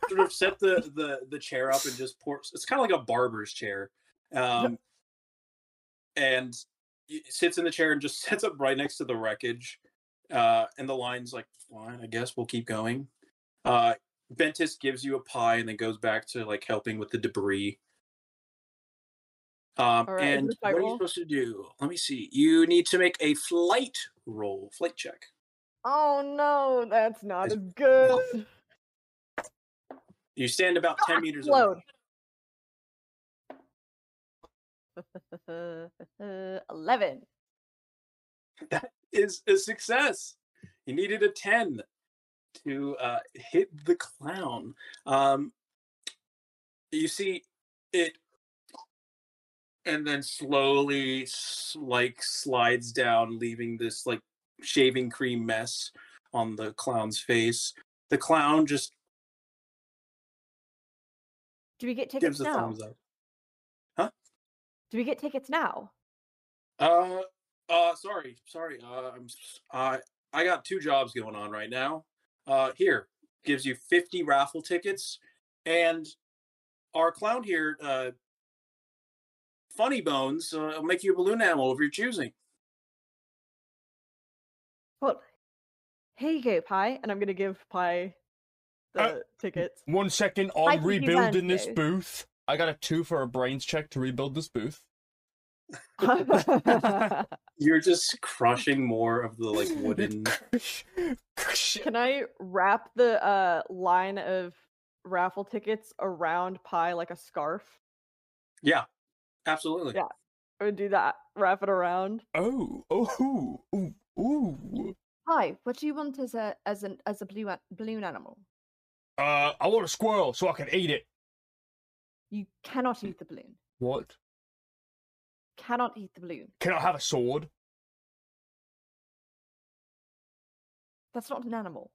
sort of set the the the chair up and just pour. It's kind of like a barber's chair, um, and it sits in the chair and just sits up right next to the wreckage. Uh, and the line's like, fine, I guess we'll keep going. Uh, Ventus gives you a pie and then goes back to like helping with the debris. Um, right, and what fight are you supposed to do? Let me see. You need to make a flight roll, flight check. Oh no, that's not It's- as good. You stand about ten meters away. Load. Eleven. That is a success. You needed a ten to uh, hit the clown. Um, you see it, and then slowly, like slides down, leaving this like shaving cream mess on the clown's face. The clown just Do we get gives tickets a now? thumbs up. Do we get tickets now? Uh, uh, sorry, sorry. Uh, I'm, s- uh, I got two jobs going on right now. Uh, here gives you 50 raffle tickets, and our clown here, uh, Funny Bones, uh, will make you a balloon animal of your choosing. Well, here you go, Pi, and I'm gonna give Pi the Uh, tickets. One second, I I'm think rebuilding this do. booth. I got a two for a brains check to rebuild this booth. You're just crushing more of the like wooden. Can I wrap the uh line of raffle tickets around Pi like a scarf? Yeah, absolutely. Yeah. I would do that? Wrap it around. oh, oh, ooh, ooh. Hi, what do you want as a as an as a blue a- balloon animal? Uh, I want a squirrel so I can eat it. You cannot eat the balloon. What? Cannot eat the balloon. Can I have a sword? That's not an animal.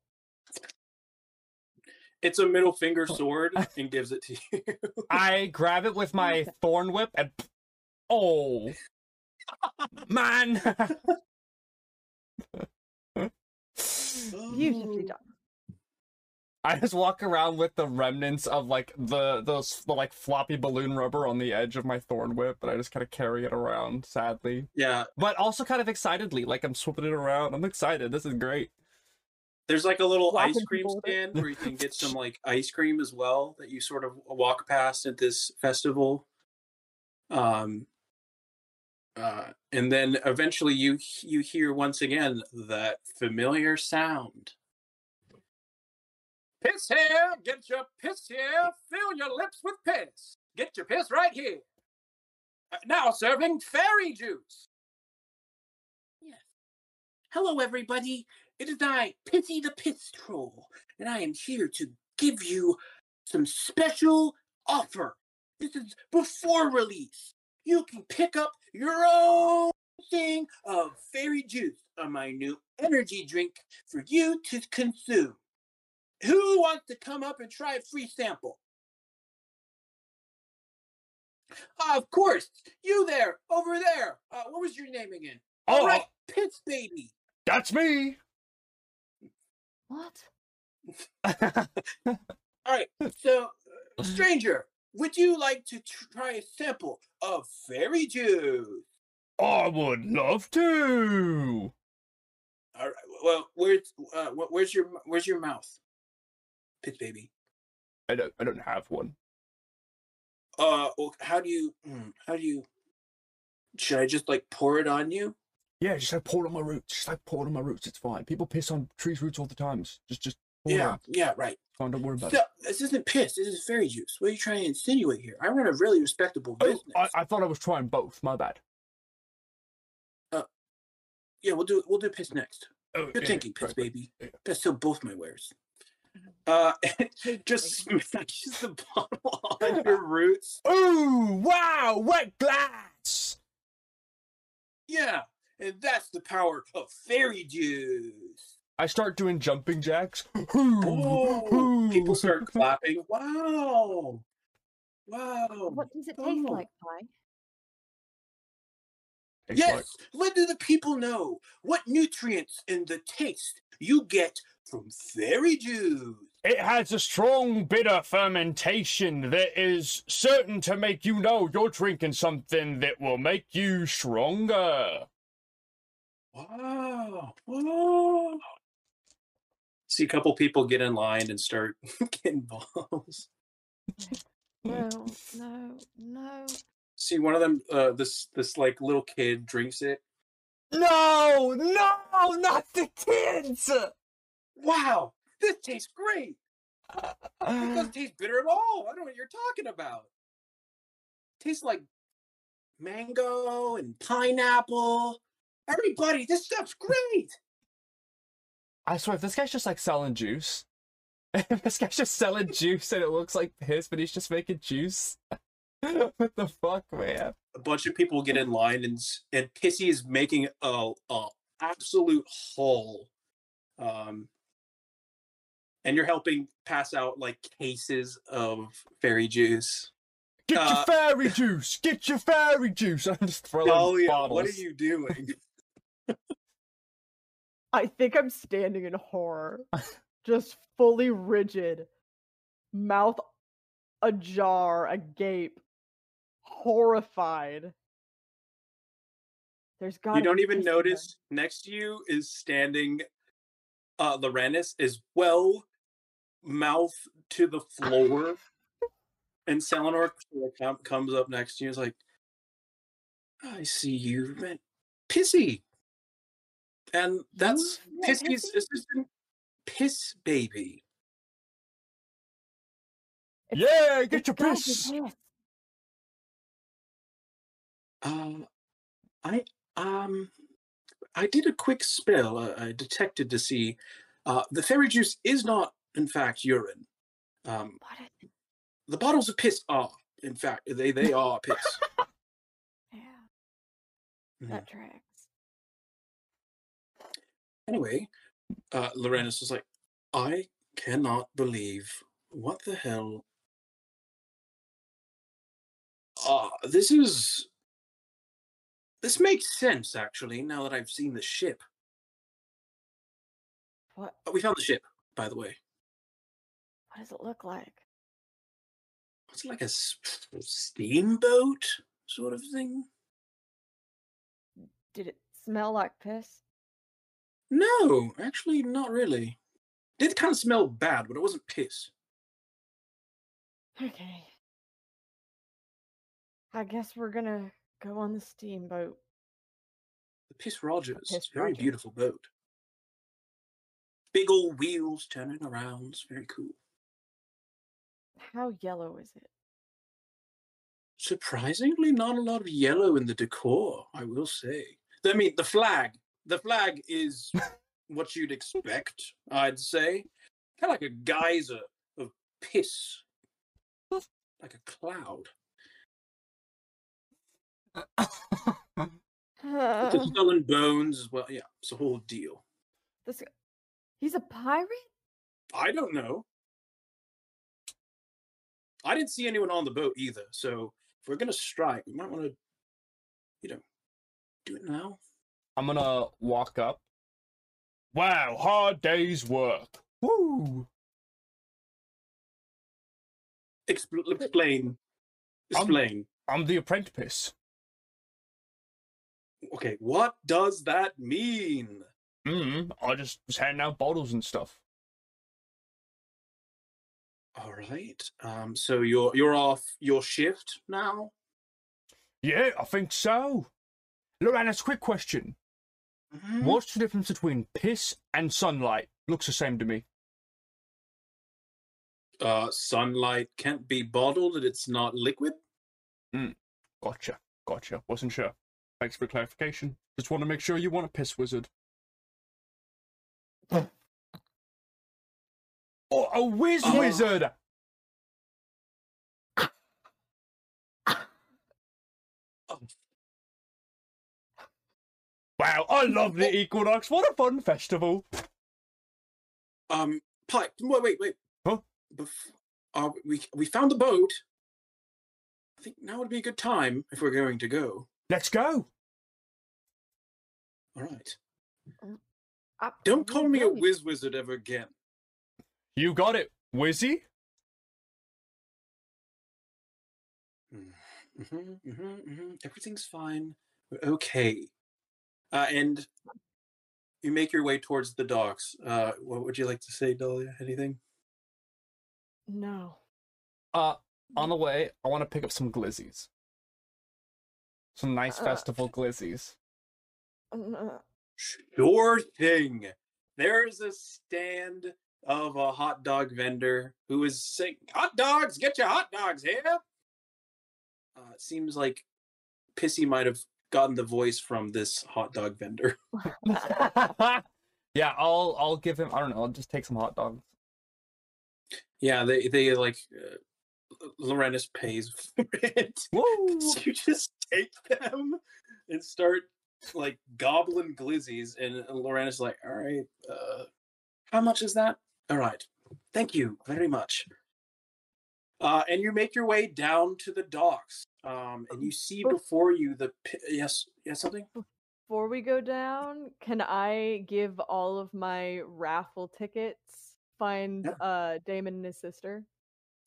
It's a middle finger oh. sword and gives it to you. I grab it with my Okay. thorn whip and oh man. Beautifully done. I just walk around with the remnants of like the those the like floppy balloon rubber on the edge of my thorn whip, and I just kind of carry it around sadly, yeah, but also kind of excitedly, like I'm swooping it around. I'm excited. This is great. There's like a little Whapping ice cream people it. stand where you can get some like ice cream as well that you sort of walk past at this festival. Um uh and then eventually you you hear once again that familiar sound. Piss here, get your piss here, fill your lips with piss. Get your piss right here. Uh, now serving fairy juice. Yes. Hello everybody. It is I, Pissie the Piss Troll, and I am here to give you some special offer. This is before release. You can pick up your own thing of fairy juice on my new energy drink for you to consume. Who wants to come up and try a free sample? Of course, you there, over there. Uh, what was your name again? All Oh, right, Piss Baby. that's me. What? All right, so uh, stranger, would you like to try a sample of fairy juice? I would love to. All right, well, where's uh, where's your where's your mouth, pitch baby? I don't. I don't have one. Uh, well, how do you hmm, how do you? Should I just like pour it on you? Yeah, just like pour it on my roots. Just like pour it on my roots. It's fine. People piss on trees' roots all the time. Just, just pour Yeah, yeah, right. Fine. Don't worry about So, it. this isn't piss. This is fairy juice. What are you trying to insinuate here? I run a really respectable Oh, business. I, I thought I was trying both. My bad. Uh, Yeah, we'll do we'll do piss next. Oh, Good yeah, thinking, piss right. baby. Yeah. Best sell both my wares. Uh, just it. smashes the bottle on your roots. Ooh! Wow! Wet glass. Yeah, and that's the power of fairy juice. I start doing jumping jacks. Oh, people start clapping. Wow. Wow. What does it taste Oh. like, Pi? Tastes Yes, like- let the people know what nutrients and the taste you get from fairy juice. It has a strong bitter fermentation that is certain to make you know you're drinking something that will make you stronger. Wow. Whoa. See a couple people get in line and start getting balls. No, no, no. See one of them uh this this like little kid drinks it. No, no, not the kids! Wow, this tastes great. It doesn't taste bitter at all. I don't know what you're talking about. tastes like mango and pineapple. Everybody, this stuff's great. I swear, if this guy's just like selling juice, if this guy's just selling juice and it looks like piss, but he's just making juice. what the fuck, man? A bunch of people get in line and and Pissie is making a, a absolute haul. Um and you're helping pass out like cases of fairy juice. Get Uh, your fairy juice! Get your fairy juice! I'm just throwing Oh yeah, bottles. what are you doing? I think I'm standing in horror, just fully rigid, mouth ajar, agape, horrified. There's got. you don't even notice next to you is standing uh Loranis as well mouth to the floor and Selenor comes up next to you and is like I see you met Pissie and that's met Pissie's Pissie? assistant Piss Baby Yeah, get your Guys, piss! Um I um I did a quick spell uh, I detected to see uh the fairy juice is not in fact urine um is The bottles of piss are, in fact, they they are piss. Yeah, Mhm. that tracks. Anyway, uh, Loranis was like, I cannot believe what the hell. Ah, this is. This makes sense, actually, now that I've seen the ship. What? Uh, We found the ship, by the way. What does it look like? It's like a steamboat sort of thing. Did it smell like piss? No, actually, not really. Did kind of smell bad, but it wasn't piss. Okay. I guess we're gonna go on the steamboat. The Piss Rogers. Piss very beautiful boat. Big old wheels turning around. It's very cool. How yellow is it? Surprisingly, not a lot of yellow in the decor, I will say. I mean, the flag. The flag is what you'd expect, I'd say. Kind of like a geyser of piss. Like a cloud. With the skull and bones as well. Yeah, it's a whole deal. This, he's a pirate? I don't know. I didn't see anyone on the boat either. So if we're gonna strike, we might want to, you know, do it now. I'm gonna walk up. Wow, hard day's work. Woo! Expl- explain. Explain. I'm the apprentice. Okay, what does that mean? Mm, I just was handing out bottles and stuff. All right. Um. So you're you're off your shift now. Yeah, I think so. Loranis, quick question. Mhm. What's the difference between piss and sunlight? Looks the same to me. Uh, sunlight can't be bottled it's not liquid. Gotcha. Gotcha. Wasn't sure. Thanks for clarification. Just want to make sure you want a piss wizard. or a whiz Oh. wizard! Oh, Wow, I love the Equinox. What a fun festival. Um, Pike. Wait, wait, wait. Huh? Bef- uh, we we found the boat. I think now would be a good time if we're going to go. Let's go. All right. Uh, Don't call you me a going? whiz wizard ever again. You got it, Wizzy. Mm-hmm, mm-hmm, mm-hmm. Everything's fine. We're okay. Uh, and you make your way towards the docks. Uh, what would you like to say, Dahlia? Anything? No. Uh, on the way, I want to pick up some glizzies. Some nice Uh, festival glizzies. Uh, Sure thing. There's a stand of a hot dog vendor who is saying, "Hot dogs, get your hot dogs here." Uh, it seems like Pissie might have gotten the voice from this hot dog vendor. yeah, I'll I'll give him. I don't know. I'll just take some hot dogs. Yeah, they they like uh, Loranis pays for it. Woo! You just take them and start like gobbling glizzies, and Loranis is like, "All right, uh, how much is that? All right, thank you very much." Uh, and you make your way down to the docks, um, and you see before you the yes, yes, something. Before we go down, can I give all of my raffle tickets? Find Yeah. uh Damon and his sister.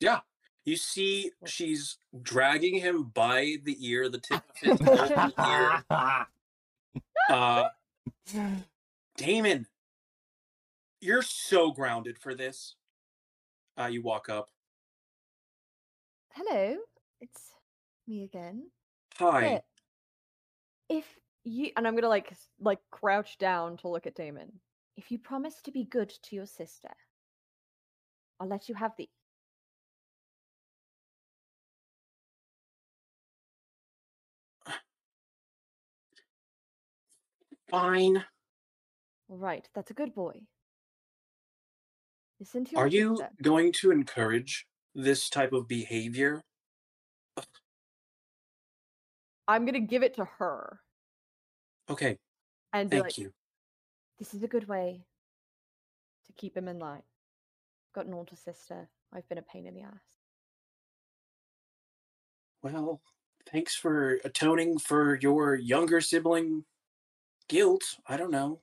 Yeah, you see she's dragging him by the ear, the tip of his golden ear. Uh, Damon, you're so grounded for this. Uh, you walk up. Hello, it's me again. Hi. Yeah. If you and I'm gonna like like crouch down to look at Damon. If you promise to be good to your sister, I'll let you have the. Fine. All right, that's a good boy. Listen to Are you going to encourage this type of behavior? I'm gonna give it to her Okay, and thank like, you. This is a good way to keep him in line. Got an older sister. I've been a pain in the ass. Well, thanks for atoning for your younger sibling guilt. I don't know.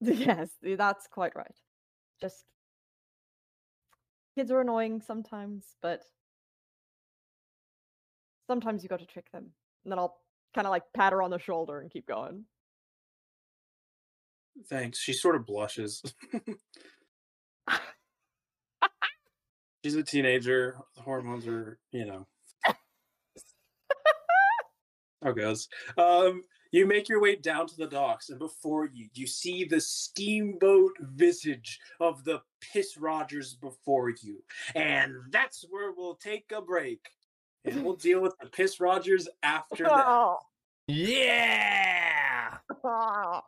yes, yes, that's quite right. Just Kids are annoying sometimes, but sometimes you got to trick them. And then I'll kind of like pat her on the shoulder and keep going. Thanks. She sort of blushes. She's a teenager. The hormones are, you know. How it goes. Um, you make your way down to the docks, and before you, you see the steamboat visage of the Piss Rogers before you. And that's where we'll take a break. And we'll deal with the Piss Rogers after that. Oh. Yeah.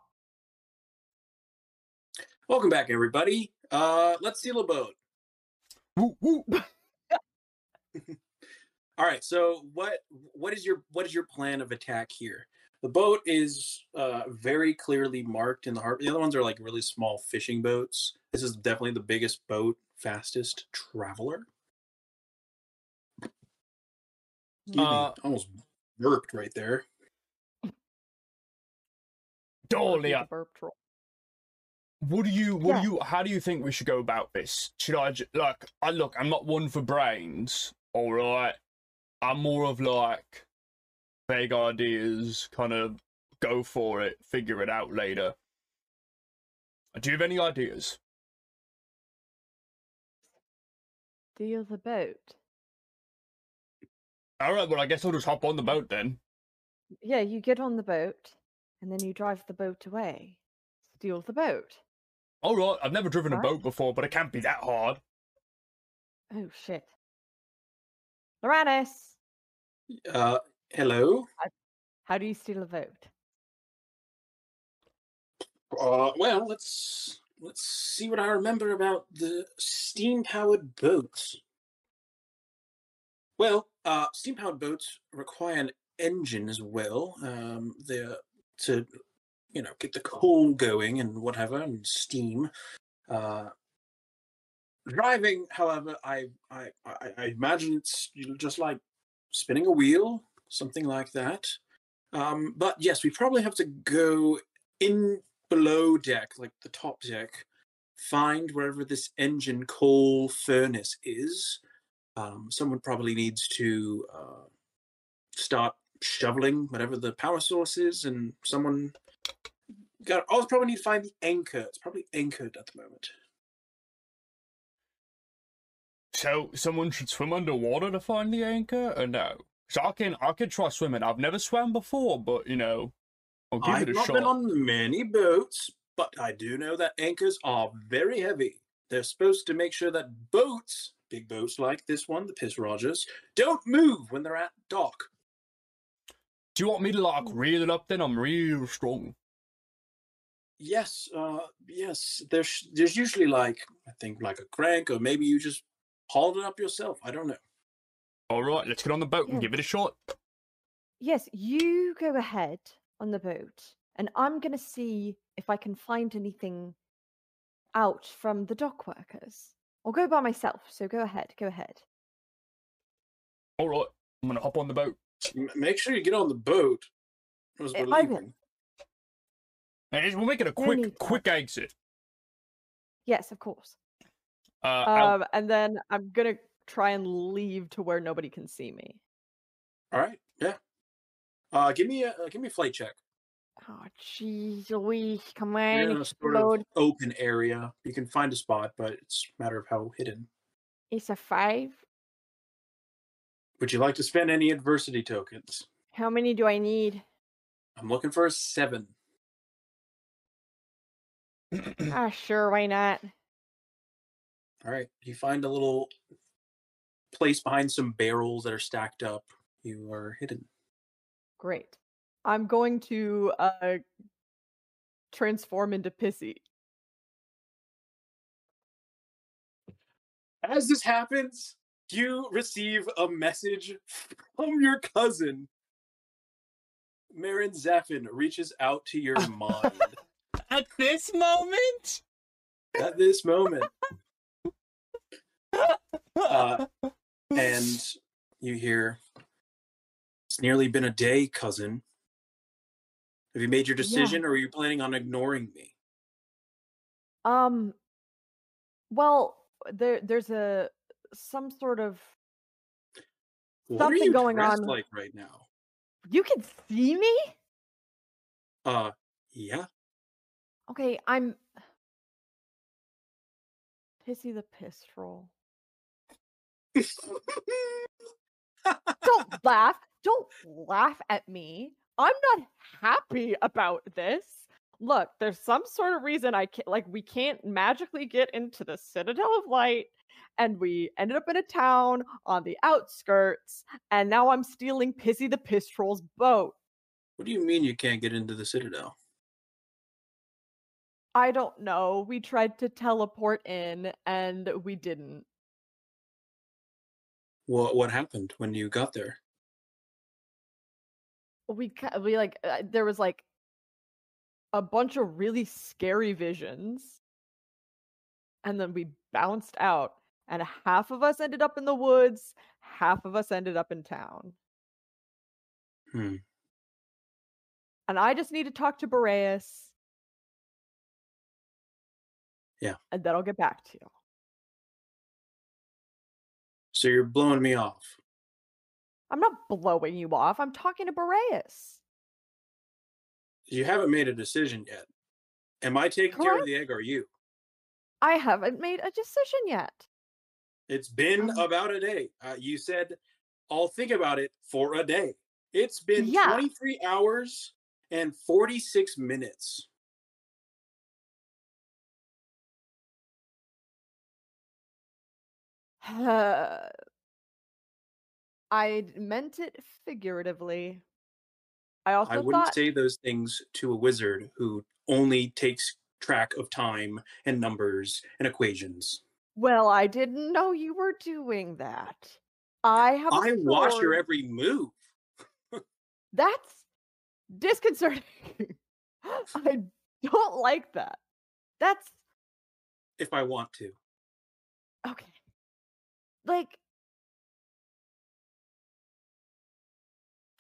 Welcome back, everybody. Uh, let's steal a boat. Woo, woo. All right. So what what is your what is your plan of attack here? The boat is uh, very clearly marked in the harbor. The other ones are like really small fishing boats. This is definitely the biggest boat, fastest traveler. Uh, almost burped right there. Dahlia, burp what do you, what Yeah. do you, how do you think we should go about this? Should I, ju- like, I look, I'm not one for brains, alright? I'm more of like, vague ideas, kind of go for it, figure it out later. Do you have any ideas? Steal the boat. Alright, well, I guess I'll just hop on the boat then. Yeah, you get on the boat and then you drive the boat away. Steal the boat. Alright, I've never driven a boat before, but it can't be that hard. Oh shit. Loranis, Uh, hello. how do you steal a boat? Uh, well, let's let's see what I remember about the steam-powered boats. Well, uh, steam-powered boats require an engine as well. Um, they're to, you know, get the coal going and whatever, and steam. Uh, driving, however, I, I I I imagine it's just like spinning a wheel, something like that. Um, but yes, we probably have to go in below deck, like the top deck, find wherever this engine coal furnace is. Um, someone probably needs to uh, start shoveling whatever the power source is, and someone got also probably need to find the anchor. It's probably anchored at the moment. So someone should swim underwater to find the anchor, or no? So I can I can try swimming. I've never swam before, but you know, I'll give I've it a not shot. been on many boats, but I do know that anchors are very heavy. They're supposed to make sure that boats, big boats like this one, the Piss Rogers, don't move when they're at dock. Do you want me to like reel it up? Then I'm real strong. Yes, uh, yes. There's there's usually like I think like a crank, or maybe you just hauled it up yourself. I don't know. All right, let's get on the boat and give it a shot. Yes, you go ahead on the boat, and I'm gonna see if I can find anything out from the dock workers. I'll go by myself, so go ahead, go ahead. All right, I'm gonna hop on the boat. M- make sure you get on the boat as Eh, we're I will. leaving. Hey, we're making a quick need quick exit. Yes, of course. Uh, Um, and then I'm gonna try and leave to where nobody can see me. All right, yeah. Uh, give me a uh, give me a flight check. Oh, jeez, Louise, come You're on, in a sort explode. of open area. You can find a spot, but it's a matter of how hidden. It's a five. Would you like to spend any adversity tokens? How many do I need? I'm looking for a seven. ah, sure, why not? All right. You find a little place behind some barrels that are stacked up. You are hidden. Great. I'm going to uh transform into Pissie. As this happens, you receive a message from your cousin. Marin Zephin reaches out to your mind at this moment. at this moment. Uh, and you hear, It's nearly been a day, cousin. Have you made your Yeah. decision or are you planning on ignoring me? Um well, there there's a some sort of What are Something you going on. like right now? You can see me? Uh, yeah. Okay, I'm Pissie the piss troll. Don't laugh. Don't laugh at me. I'm not happy about this. Look, there's some sort of reason I can't like we can't magically get into the Citadel of Light and we ended up in a town on the outskirts and now I'm stealing Pissie the piss troll's boat. what do you mean you can't get into the Citadel? I don't know. We tried to teleport in and we didn't. What what happened when you got there? we we like uh, there was like a bunch of really scary visions and then we bounced out and half of us ended up in the woods half of us ended up in town Hmm. and i just need to talk to boreas Yeah. and then i'll get back to you So you're blowing me off. i'm not blowing you off i'm talking to boreas You haven't made a decision yet. Am I taking care of the egg or you? i haven't made a decision yet It's been Um, about a day. Uh, you said, I'll think about it for a day. It's been Yeah. 23 hours and 46 minutes. I meant it figuratively. I also I wouldn't thought say those things to a wizard who only takes track of time and numbers and equations. Well, I didn't know you were doing that. I have. I watch your every move. That's disconcerting. I don't like that. That's if I want to. Okay. Like,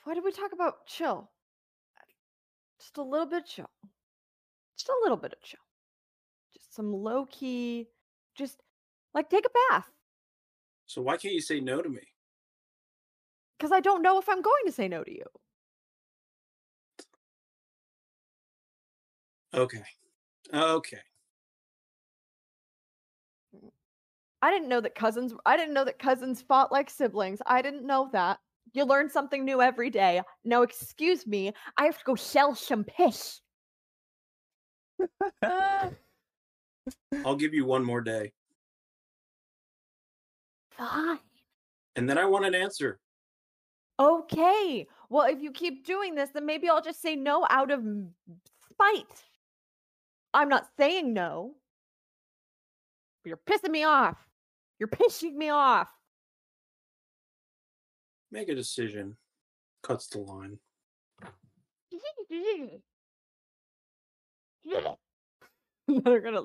why did we talk about chill? Just a little bit chill. Just a little bit of chill. Just some low key, just like take a bath. So why can't you say no to me? Because I don't know if I'm going to say no to you. Okay. Okay. I didn't know that cousins I didn't know that cousins fought like siblings. I didn't know that. You learn something new every day. Now excuse me, I have to go sell some piss. I'll give you one more day. Fine. And then I want an answer. Okay. Well, if you keep doing this, then maybe I'll just say no out of spite. I'm not saying no. You're pissing me off. You're pissing me off. Make a decision. Cuts the line. They're gonna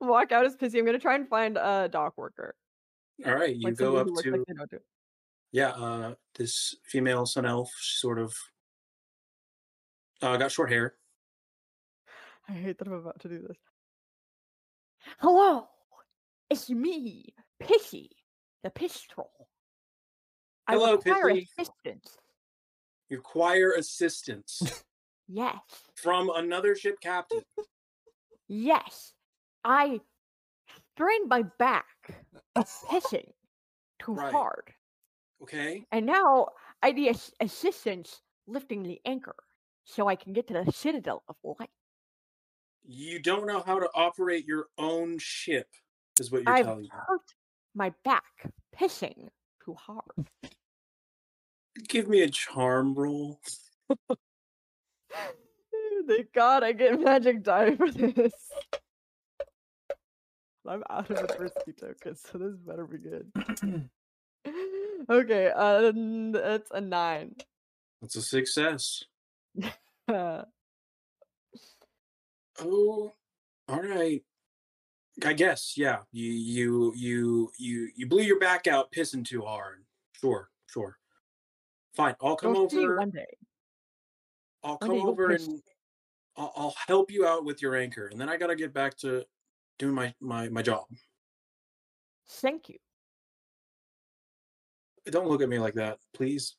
walk out as Pissie. I'm gonna try and find a dock worker. All right, you Like go up to like they know too. yeah, uh this female sun elf, she sort of uh got short hair. I hate that I'm about to do this. Hello, it's me, Pissie, the piss troll. I Hello, require Pissie. assistance. You require assistance Yes, from another ship captain. yes. I strained my back pissing too Right. hard, Okay? and now I need ass- assistance lifting the anchor so I can get to the citadel of light. You don't know how to operate your own ship, is what you're I've telling me. hurt my back pissing too hard. Give me a charm roll. Thank God I get magic die for this. I'm out of adversity tokens, so this better be good. okay, uh, it's a nine. That's a success. Oh, all right. I guess, yeah. You you you you you blew your back out pissing too hard. Sure, sure. Fine. I'll come I'll see you over. one day. I'll come day over and I'll, I'll help you out with your anchor, and then I gotta get back to doing my my my job. Thank you. Don't look at me like that, please.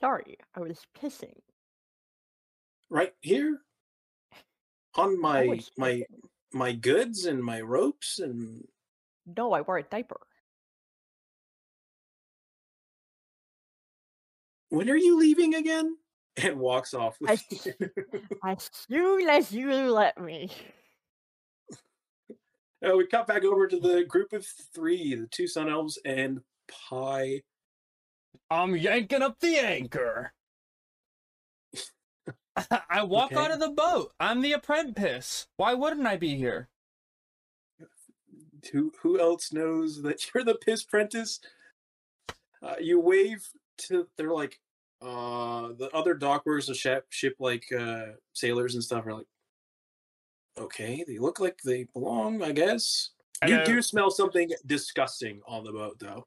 Sorry, I was pissing. Right here, on my my. My goods and my ropes and No, I wore a diaper. when are you leaving again? And walks off with As, as soon as you let me. Uh, we cut back over to the group of three, the two sun elves and Pi. I'm yanking up the anchor. I walk out of the boat. I'm the apprentice. Why wouldn't I be here? Who who else knows that you're the piss prentice? Uh, you wave to they're like uh the other dock workers the ship ship like uh sailors and stuff are like okay they look like they belong i guess you Hello. do smell something disgusting on the boat though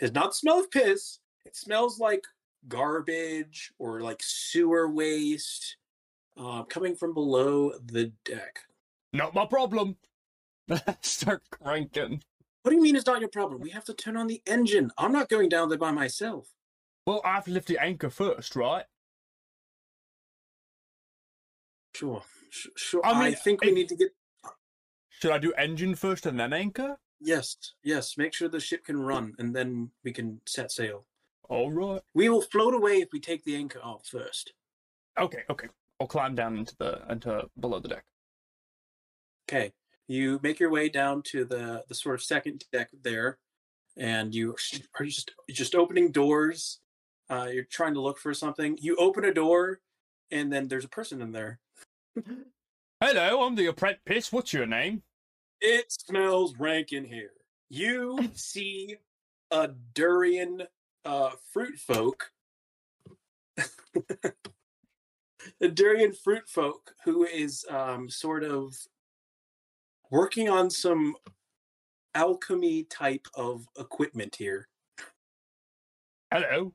it's not the smell of piss it smells like garbage or like sewer waste uh, coming from below the deck Not my problem. Start cranking. What do you mean it's not your problem? We have to turn on the engine. I'm not going down there by myself. Well, I have to lift the anchor first, right? Sure, sh- sure. I I, mean, think we need to get. Should I do engine first and then anchor? Yes, yes. Make sure the ship can run, and then we can set sail. All right. We will float away if we take the anchor off first. Okay, okay. I'll climb down into the into below the deck. Okay. You make your way down to the the sort of second deck there, and you are you just just opening doors. Uh, you're trying to look for something. You open a door, and then there's a person in there. Hello, I'm the apprentice. What's your name? It smells rank in here. You see a durian uh, fruit folk. a durian fruit folk who is um, sort of working on some alchemy type of equipment here. Hello.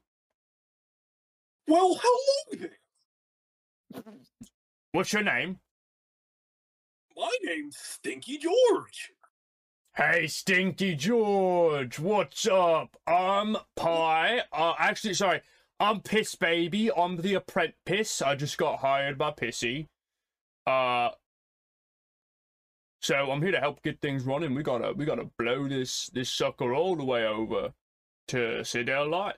Well, hello there. What's your name? My name's Stinky George. Hey, Stinky George. What's up? I'm Pi. Uh, actually, sorry. I'm Piss Baby. I'm the apprentice. I just got hired by Pissie. Uh, so I'm here to help get things running. We gotta, we gotta blow this, this sucker all the way over to Citadel Light.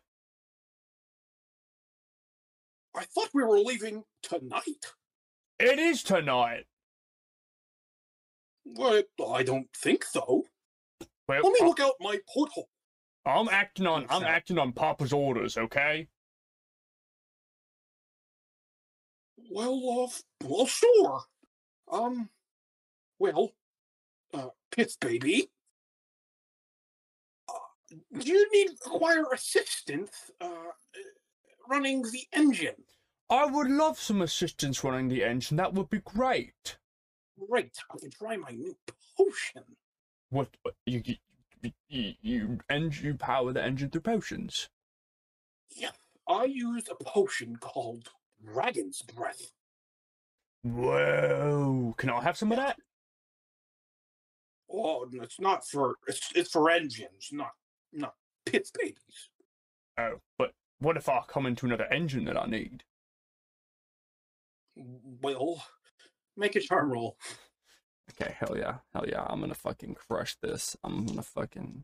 I thought we were leaving tonight. It is tonight. But I don't think so. Well, Let me I- look out my porthole. I'm acting on, I'm acting on Papa's orders. Okay. Well, uh, f- well, sure. Um, well, uh, Piss baby. Uh, do you need require assistance uh, running the engine? I would love some assistance running the engine. That would be great. Great, I can try my new potion. What what- you you you, you, en- you power the engine through potions? Yeah, I use a potion called Dragon's Breath. Whoa! Can I have some of that? Oh, it's not for it's it's for engines, not not Piss babies. Oh, but what if I come into another engine that I need? Well, make a charm roll. Okay, hell yeah, hell yeah! I'm gonna fucking crush this. I'm gonna fucking,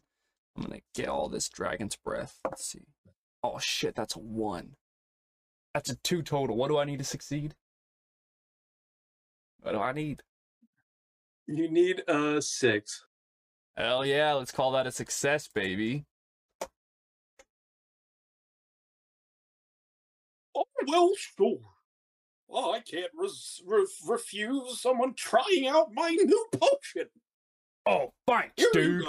I'm gonna get all this dragon's breath. Let's see. Oh shit, that's a one. That's a two total. What do I need to succeed? What do I need? You need a six. Hell yeah, let's call that a success, baby. Oh, well, sure. Oh, I can't res- re- refuse someone trying out my new potion. Oh, thanks, Here dude.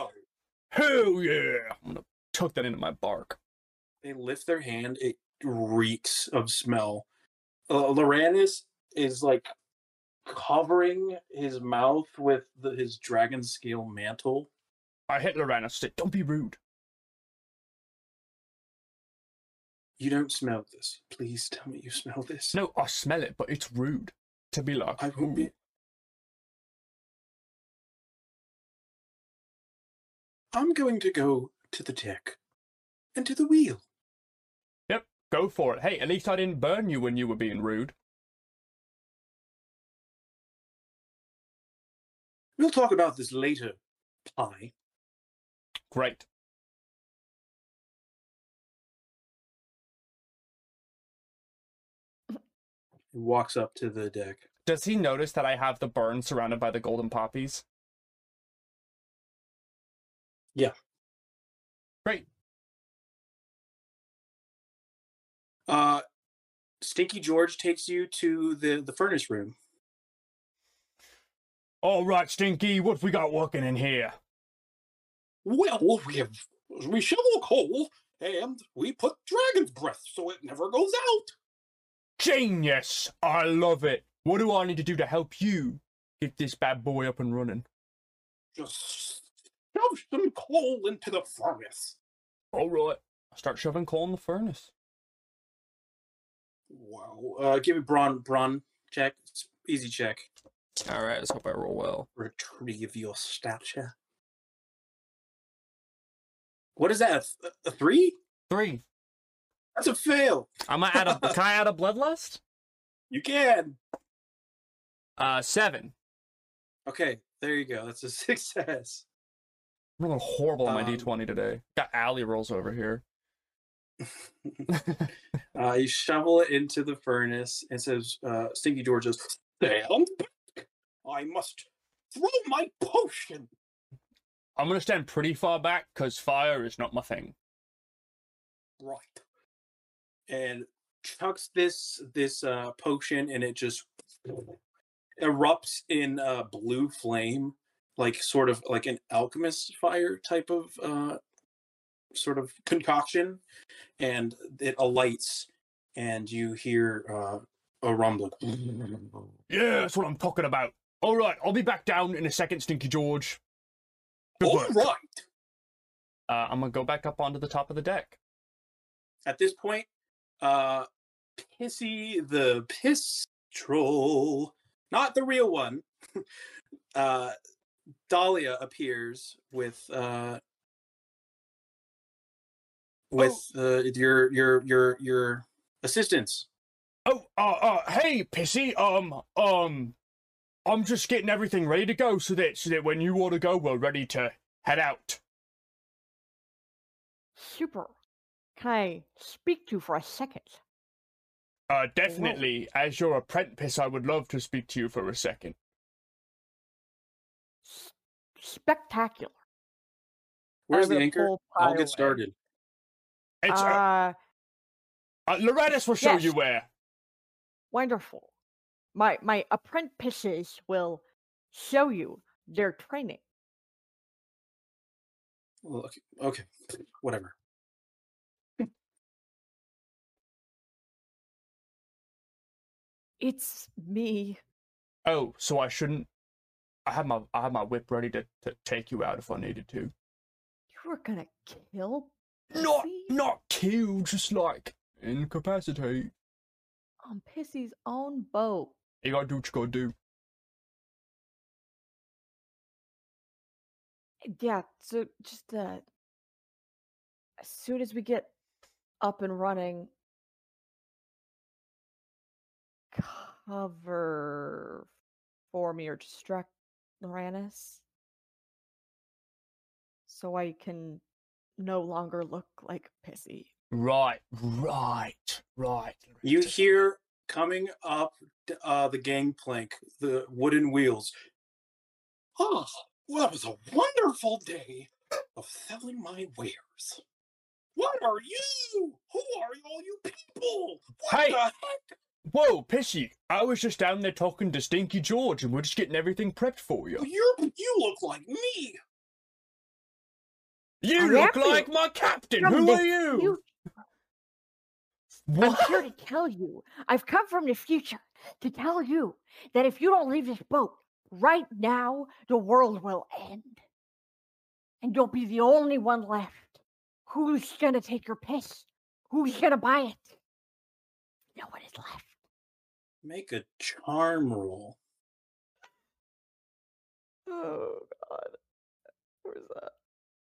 Hell yeah! I'm gonna tuck that into my bark. They lift their hand. It reeks of smell. Uh, Loranis is like covering his mouth with the, his dragon scale mantle. I hit Lorana, said, don't be rude. You don't smell this. Please tell me you smell this. No, I smell it, but it's rude to be like, I won't be. I'm going to go to the deck and to the wheel. Yep, go for it. Hey, at least I didn't burn you when you were being rude. We'll talk about this later, Pi. Great. He walks up to the deck. Does he notice that I have the burn surrounded by the golden poppies? Yeah. Great. Uh, Stinky George takes you to the, the furnace room. All right, Stinky, what we got working in here? Well, we have we shovel coal and we put dragon's breath so it never goes out. Genius! I love it. What do I need to do to help you get this bad boy up and running? Just shove some coal into the furnace. All right. I start shoving coal in the furnace. Wow. Uh, give me brawn brawn check. It's easy check. All right, let's hope I roll well. Retrieve your stature. What is that? A, th- a three? Three. That's a fail. I'm gonna add a. can I add a bloodlust? You can. Uh, seven. Okay, there you go. That's a success. I'm rolling horrible on my Um, d20 today. Got alley rolls over here. uh, you shovel it into the furnace and says, uh, Stinky George says, Stand back. I must throw my potion. I'm gonna stand pretty far back because fire is not my thing. Right. And chucks this this uh, potion and it just erupts in uh, blue flame, like sort of like an alchemist fire type of uh, sort of concoction, and it alights, and you hear uh, a rumbling. Yeah, that's what I'm talking about. All right, I'll be back down in a second, Stinky George. Good All work. right. Uh, I'm gonna go back up onto the top of the deck. At this point, uh, Pissie the piss troll, not the real one, uh, Dahlia appears with uh, with uh, your your your your assistants. Oh, uh, uh, hey, Pissie. Um, um, I'm just getting everything ready to go so that so that when you want to go, we're ready to head out. Super. Can I speak to you for a second? Uh, definitely. As your apprentice, I would love to speak to you for a second. S- spectacular. Where's the anchor? I'll get started. It's uh, Uh, uh, Loretta's will show yes. you where. wonderful. My my apprentices will show you their training. Well, Okay, okay, whatever. It's me. Oh, so I shouldn't. I have my I have my whip ready to, to take you out if I needed to. You were gonna kill Not not kill, just like incapacitate. on Pissie's own boat. You gotta do what you gotta do. Yeah, so just uh as soon as we get up and running cover for me or distract Loranis so I can no longer look like Pissie. Right, right, right. You hear coming up uh, the gangplank, the wooden wheels. Oh, well, that was a wonderful day of selling my wares. What are you? Who are you all you people? What Hey! the heck? Whoa, Pissie! I was just down there talking to Stinky George, and we're just getting everything prepped for you. You're, you look like me. You I look am like my captain. From Who the are you? You I'm here to tell you. I've come from the future to tell you that if you don't leave this boat right now, the world will end. And you'll be the only one left. Who's gonna take your piss? Who's gonna buy it? No one is left. Make a charm roll. Oh god. Where's that?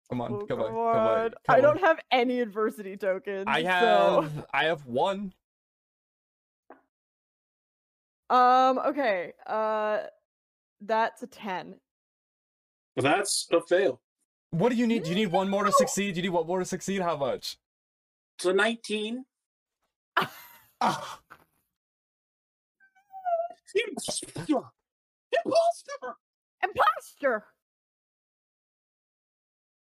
Come on, Oh, come on, come come on. on. come I on. don't have any adversity tokens. I so- have. I have one. Um, okay. Uh that's a ten. Well, that's a fail. What do you need? Do you need one more to succeed? Do you need one more to succeed? How much? It's a 19. Ah, Imposter! Imposter! Imposter!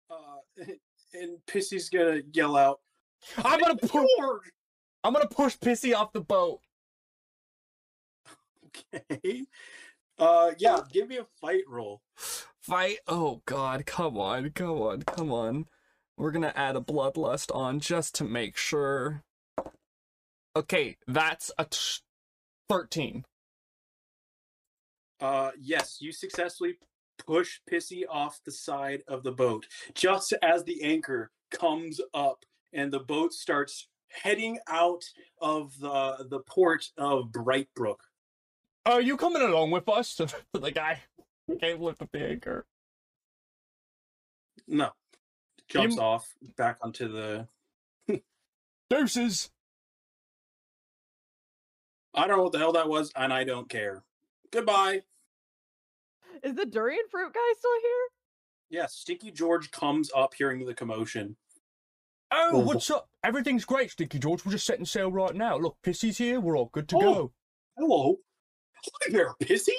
Uh, and Pissie's gonna yell out, I'm gonna push. I'm gonna push Pissie off the boat. Okay. Uh, yeah, give me a fight roll. Fight. Oh God! Come on! Come on! Come on! We're gonna add a bloodlust on just to make sure. Okay, that's a t- thirteen. Uh, yes, you successfully push Pissie off the side of the boat just as the anchor comes up and the boat starts heading out of the the port of Brightbrook. Are you coming along with us? To the guy can't lift up the anchor. No, jumps You- off back onto the. Deuces. I don't know what the hell that was, and I don't care. Goodbye. Is the durian fruit guy still here? Yeah, Stinky George comes up hearing the commotion. Oh, Well, what's up? Everything's great, Stinky George. We're just setting sail right now. Look, Pissie's here. We're all good to Oh. go. Hello. Hi there, Pissie.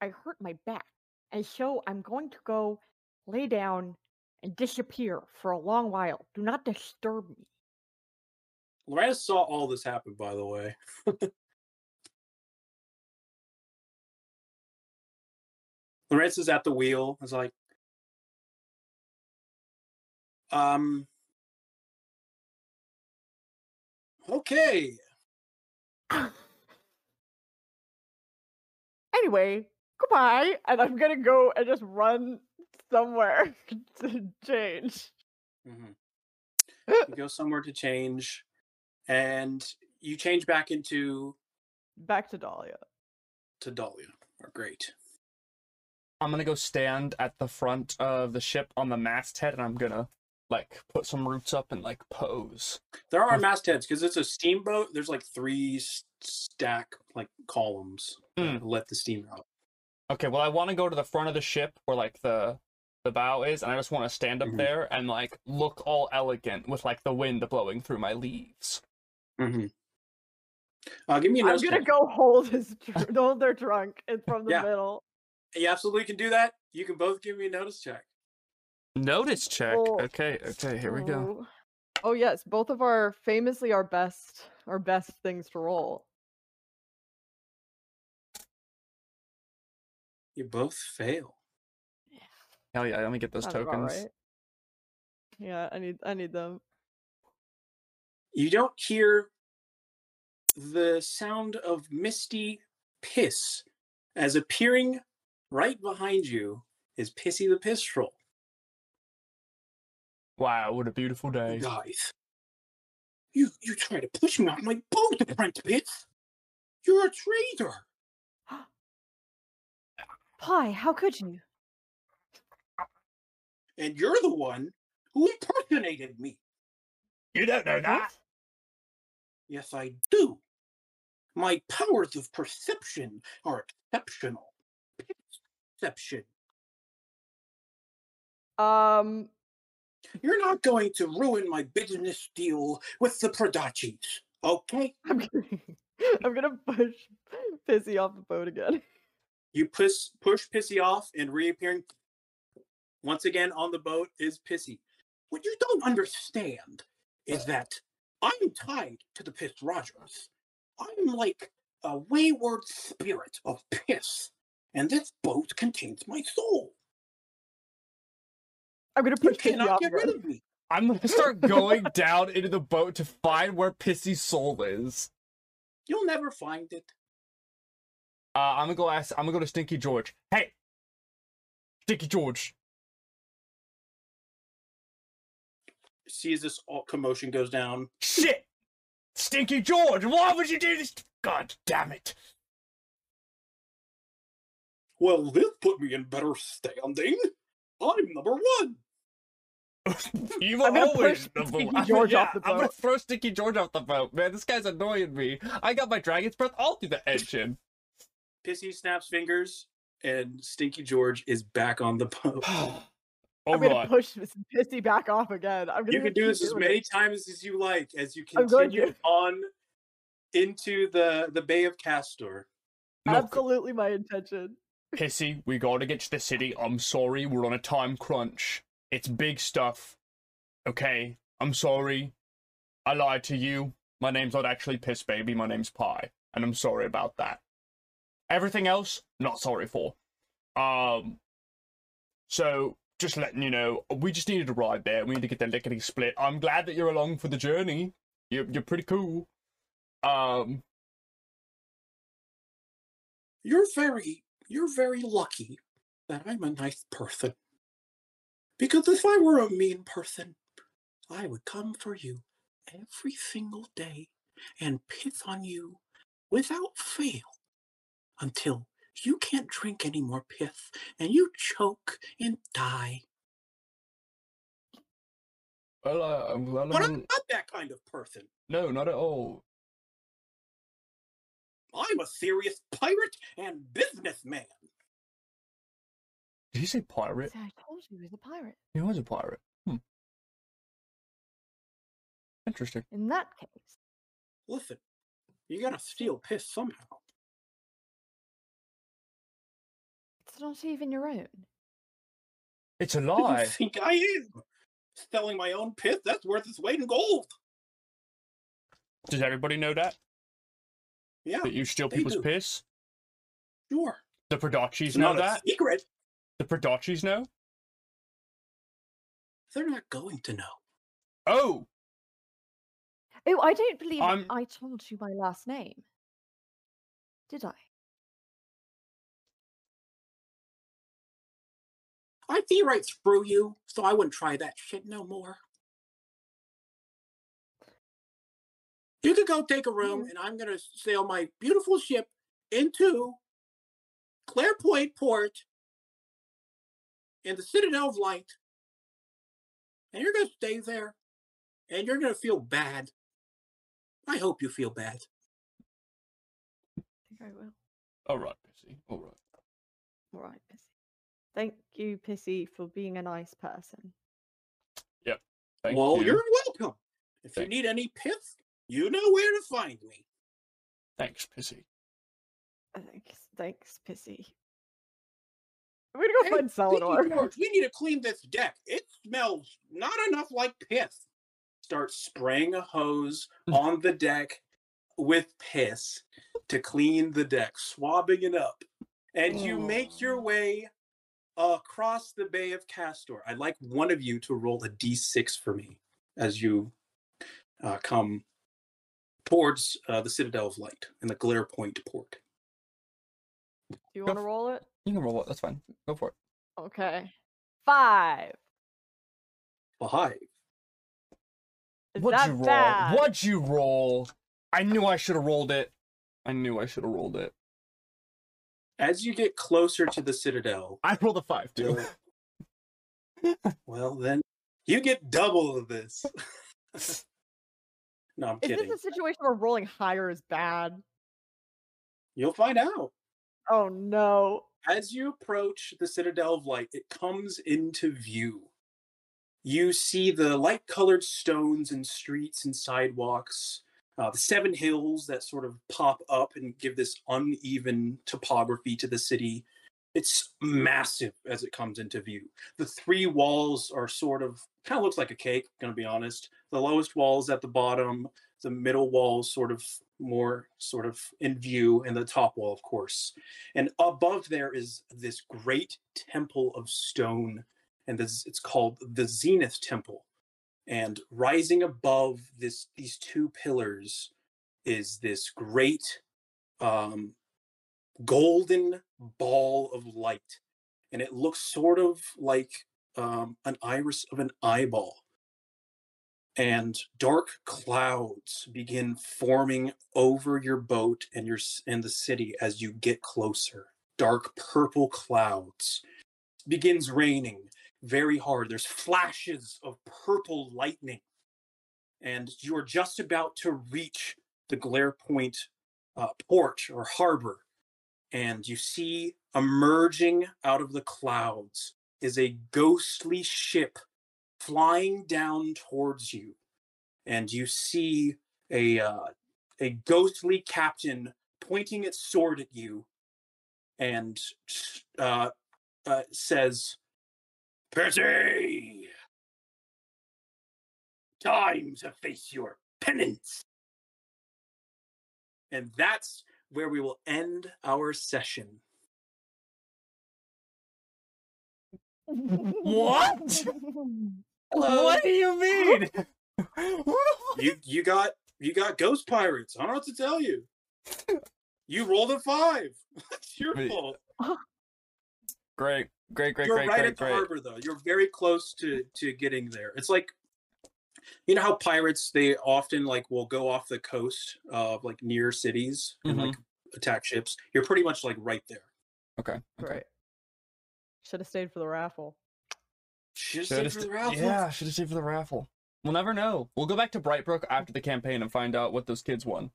I hurt my back, and so I'm going to go lay down and disappear for a long while. Do not disturb me. Loretta saw all this happen, by the way. Loretta's at the wheel. Is like, um, okay. Anyway, goodbye, and I'm gonna go and just run somewhere to change. Mhm. You go somewhere to change, and you change back into Back to Dahlia. to Dahlia. Oh, great. I'm gonna go stand at the front of the ship on the masthead, and I'm gonna like put some roots up and like pose. There are mastheads because it's a steamboat. There's like three stack like columns that Mm. let the steam out. Okay, well, I want to go to the front of the ship where like the the bow is, and I just want to stand up Mhm. there and like look all elegant with like the wind blowing through my leaves. Mm-hmm. Uh, give me a I'm gonna check. go hold his hold their trunk. It's from the Yeah. middle. You absolutely can do that. You can both give me a notice check. Notice check. Oh. Okay, okay, here we go. Oh. Yes, both of our famously our best our best things to roll. You both fail. Hell yeah, let me get those Sounds about tokens. right. Yeah, I need I need them. You don't hear the sound of misty piss as appearing right behind you is Pissie the Piss Troll. Wow, what a beautiful day. Guys, you you try to push me off my boat, Apprentice Piss. You're a traitor. Pi, how could you? and you're the one who impersonated me. You don't know that. Yes, I do. My powers of perception are exceptional. Perception. Um You're not going to ruin my business deal with the Prodachis, okay? I'm gonna, I'm gonna push Pissie off the boat again. You push push Pissie off, and reappearing once again on the boat is Pissie. What you don't understand is that I'm tied to the Piss Rogers. I'm like a wayward spirit of piss, and this boat contains my soul. I'm gonna You push Pissie cannot off get rid of me. I'm gonna start going down into the boat to find where Pissie's soul is. You'll never find it. Uh, I'm gonna go ask. I'm gonna go to Stinky George. Hey, Stinky George. See as this all commotion goes down. Shit, Stinky George. Why would you do this? God damn it. Well, this put me in better standing. I'm number one. You were I'm gonna always push number Stinky one. George yeah, off the I'm gonna throw Stinky George off the boat, man. This guy's annoying me. I got my dragon's breath all through the engine. Pissie snaps fingers, and Stinky George is back on the boat. All oh I'm gonna right. push this Pissie back off again. I'm gonna You can do this as many it. times as you like as you I'm continue on into the the Bay of Castor. Look, Absolutely my intention. Pissie, we gotta get to the city. I'm sorry, we're on a time crunch. It's big stuff. Okay, I'm sorry. I lied to you. My name's not actually Piss Baby, my name's Pi. And I'm sorry about that. Everything else, not sorry for. Um so just letting you know, we just needed a ride there. We need to get the lickety split. I'm glad that you're along for the journey. You're you're pretty cool. Um You're very you're very lucky that I'm a nice person. Because if I were a mean person, I would come for you every single day and piss on you without fail until you can't drink any more piss and you choke and die. well, uh, I'm glad But I'm not that kind of person. No, not at all. I'm a serious pirate and businessman. Did he say pirate? So I told you he was a pirate. He was a pirate. Hmm. Interesting. In that case, Listen, you gotta steal piss somehow. it's not even your own. It's a lie. you think I am? Selling my own piss? That's worth its weight in gold. Does everybody know that? Yeah, That you steal people's do. piss? sure. The Prodachis It's know not a that? secret. The Prodachis know? They're not going to know. Oh! Oh, I don't believe I'm- I told you my last name. Did I? I'd see right through you, so I wouldn't try that shit no more. You could go take a room, and I'm gonna sail my beautiful ship into Clarepoint Port in the Citadel of Light, and you're gonna stay there, and you're gonna feel bad. I hope you feel bad. I think I will. All right, Pissie. All right. All right, Pissie. Thank you, Pissie, for being a nice person. Thank well, you. are welcome. If you need any pith, you know where to find me. Thanks, Pissie. Thanks, thanks, Pissie. We're gonna go Hey, find Thinky Salador. George, we need to clean this deck. It smells not enough like piss. Start spraying a hose on the deck with piss to clean the deck, swabbing it up. And you make your Oh. way across the Bay of Castor. I'd like one of you to roll a d6 for me as you uh, come towards uh, the Citadel of Light in the Glare Point port. Do you want to roll it? You can roll it. That's fine. Go for it. Okay. Five. Five. Is What'd that you roll? bad? What'd you roll? I knew I should have rolled it. I knew I should have rolled it. As you get closer to the Citadel, I rolled a five too. Well, then you get double of this. no, I'm Is kidding. this a situation where rolling higher is bad? You'll find out. Oh no. As you approach the Citadel of Light, it comes into view. You see the light colored stones and streets and sidewalks, uh, the seven hills that sort of pop up and give this uneven topography to the city. It's massive as it comes into view. The three walls are sort of kind of looks like a cake, gonna be honest. The lowest wall is at the bottom, the middle wall sort of more sort of in view, and the top wall, of course. And above there is this great temple of stone, and this, it's called the Zenith Temple. And rising above this these two pillars is this great um, golden ball of light, and it looks sort of like um, an iris of an eyeball. And dark clouds begin forming over your boat and your and the city as you get closer. Dark purple clouds begins raining very hard. There's flashes of purple lightning, and you are just about to reach the Glare Point uh, port or harbor, and you see emerging out of the clouds is a ghostly ship flying down towards you, and you see a uh, a ghostly captain pointing its sword at you, and uh, uh, says, "Percy, time to face your penance." And that's where we will end our session. What? What do you mean? you you got you got ghost pirates. I don't know what to tell you. You rolled a five. It's your fault. great, great, great, You're great, right great, at the great. harbor though. You're very close to to getting there. It's like you know how pirates they often like will go off the coast of like near cities and Mhm. like attack ships. You're pretty much like right there. Okay. okay. Right. Should have stayed for the raffle. Should've for the raffle. Yeah, should have stayed for the raffle. We'll never know. We'll go back to Brightbrook after the campaign and find out what those kids won.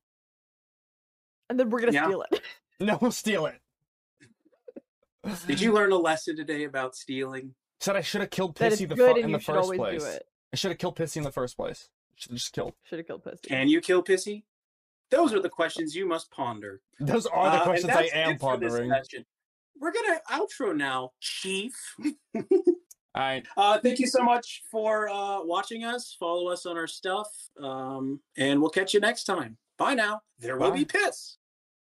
And then we're gonna Yeah. steal it. No, we'll steal it. Did you learn a lesson today about stealing? Said I should have killed Pissie the fu- in the first place. do it. I should have killed Pissie in the first place. Should have just killed. Should have killed Pissie. Can you kill Pissie? Those are the questions you must ponder. Those are the Uh, questions I am it for this pondering. Session. We're gonna outro now, Chief. All right. Uh, thank you so much for uh, watching us. Follow us on our stuff, um, and we'll catch you next time. Bye now. There will be piss.